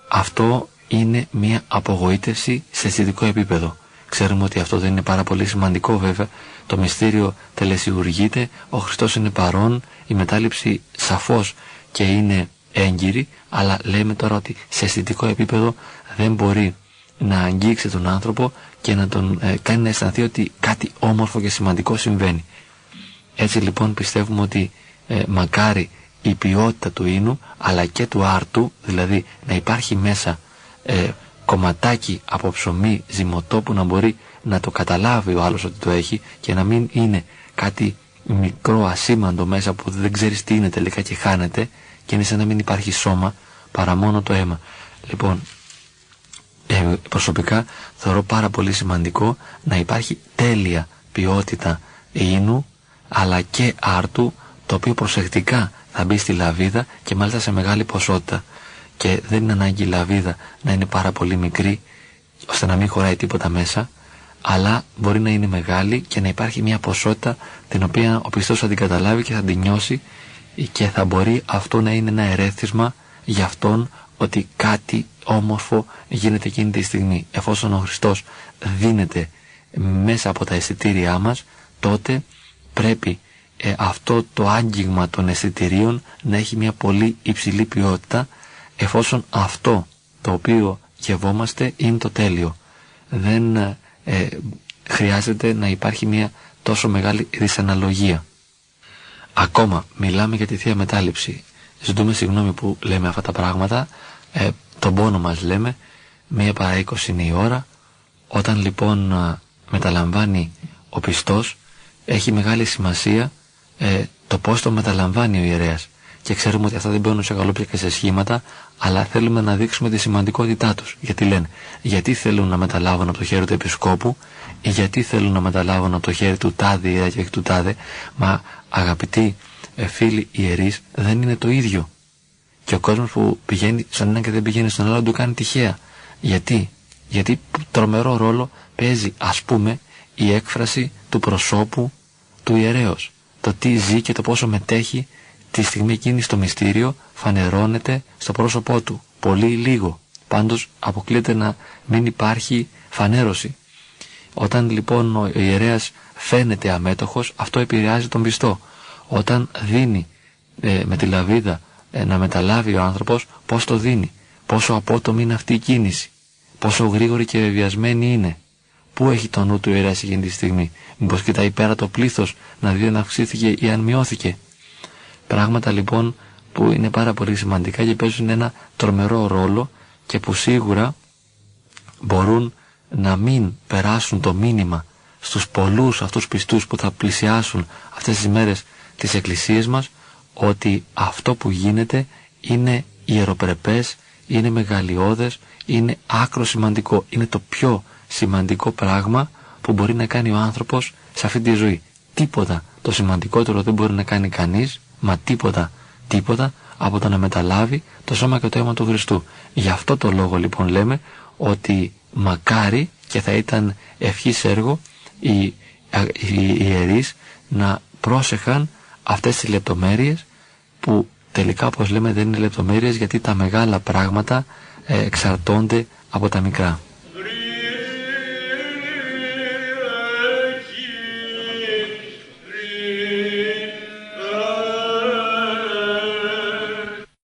αυτό είναι μια απογοήτευση σε αισθητικό επίπεδο. Ξέρουμε ότι αυτό δεν είναι πάρα πολύ σημαντικό βέβαια. Το μυστήριο τελεσιουργείται, ο Χριστός είναι παρόν, η μετάληψη σαφώς και είναι έγκυρη, αλλά λέμε τώρα ότι σε αισθητικό επίπεδο δεν μπορεί να αγγίξει τον άνθρωπο και να τον ε, κάνει να αισθανθεί ότι κάτι όμορφο και σημαντικό συμβαίνει. Έτσι λοιπόν πιστεύουμε ότι ε, μακάρι η ποιότητα του ίνου αλλά και του άρτου, δηλαδή να υπάρχει μέσα ε, κομματάκι από ψωμί ζυμωτό που να μπορεί να το καταλάβει ο άλλος ότι το έχει και να μην είναι κάτι μικρό ασήμαντο μέσα που δεν ξέρεις τι είναι τελικά και χάνεται και είναι σαν να μην υπάρχει σώμα παρά μόνο το αίμα. Λοιπόν, ε, προσωπικά θεωρώ πάρα πολύ σημαντικό να υπάρχει τέλεια ποιότητα ίνου αλλά και άρτου το οποίο προσεκτικά θα μπει στη λαβίδα και μάλιστα σε μεγάλη ποσότητα. Και δεν είναι ανάγκη η λαβίδα να είναι πάρα πολύ μικρή ώστε να μην χωράει τίποτα μέσα αλλά μπορεί να είναι μεγάλη και να υπάρχει μια ποσότητα την οποία ο πιστός θα την καταλάβει και θα την νιώσει και θα μπορεί αυτό να είναι ένα ερέθισμα για αυτόν ότι κάτι όμορφο γίνεται εκείνη τη στιγμή. Εφόσον ο Χριστός δίνεται μέσα από τα αισθητήριά μας, τότε πρέπει ε, αυτό το άγγιγμα των αισθητηρίων να έχει μια πολύ υψηλή ποιότητα εφόσον αυτό το οποίο γευόμαστε είναι το τέλειο. Δεν ε, χρειάζεται να υπάρχει μια τόσο μεγάλη δυσαναλογία. Ακόμα μιλάμε για τη Θεία Μετάληψη. Ζητούμε συγγνώμη που λέμε αυτά τα πράγματα. Ε, τον πόνο μας λέμε. Μία παρά είκοσι είναι η ώρα. Όταν λοιπόν μεταλαμβάνει ο πιστός έχει μεγάλη σημασία ε, το πώς το μεταλαμβάνει ο ιερέας. Και ξέρουμε ότι αυτά δεν μπαίνουν σε καλόπια και σε σχήματα, αλλά θέλουμε να δείξουμε τη σημαντικότητά τους. Γιατί λένε, γιατί θέλουν να μεταλάβουν από το χέρι του επισκόπου, γιατί θέλουν να μεταλάβουν από το χέρι του τάδε ή του τάδε, μα αγαπητοί ε, φίλοι ιερείς δεν είναι το ίδιο. Και ο κόσμος που πηγαίνει στον ένα και δεν πηγαίνει στον άλλο του κάνει τυχαία. Γιατί, γιατί τρομερό ρόλο παίζει ας πούμε η έκφραση του προσώπου του ιερέως. Το τι ζει και το πόσο μετέχει τη στιγμή εκείνη στο μυστήριο φανερώνεται στο πρόσωπό του. Πολύ λίγο. Πάντως αποκλείεται να μην υπάρχει φανέρωση. Όταν λοιπόν ο ιερέας φαίνεται αμέτωχος, αυτό επηρεάζει τον πιστό. Όταν δίνει ε, με τη λαβίδα ε, να μεταλάβει ο άνθρωπος, πώς το δίνει, πόσο απότομη είναι αυτή η κίνηση, πόσο γρήγορη και βεβαιασμένη είναι; Πού έχει το νου του ιερέας εκείνη τη στιγμή, μήπως κοιτάει πέρα το πλήθος να δει αν αυξήθηκε ή αν μειώθηκε; Πράγματα λοιπόν που είναι πάρα πολύ σημαντικά και παίζουν ένα τρομερό ρόλο και που σίγουρα μπορούν να μην περάσουν το μήνυμα στους πολλούς αυτούς πιστούς που θα πλησιάσουν αυτές τις μέρες τις εκκλησίες μας ότι αυτό που γίνεται είναι ιεροπρεπές, είναι μεγαλειώδες, είναι άκρο σημαντικό. Είναι το πιο σημαντικό πράγμα που μπορεί να κάνει ο άνθρωπος σε αυτή τη ζωή. Τίποτα το σημαντικότερο δεν μπορεί να κάνει κανείς, μα τίποτα, τίποτα από το να μεταλάβει το σώμα και το αίμα του Χριστού. Γι' αυτό το λόγο λοιπόν λέμε ότι μακάρι και θα ήταν ευχής έργο οι, οι ιερείς να πρόσεχαν αυτές τις λεπτομέρειες που τελικά όπως λέμε δεν είναι λεπτομέρειες γιατί τα μεγάλα πράγματα ε, εξαρτώνται από τα μικρά.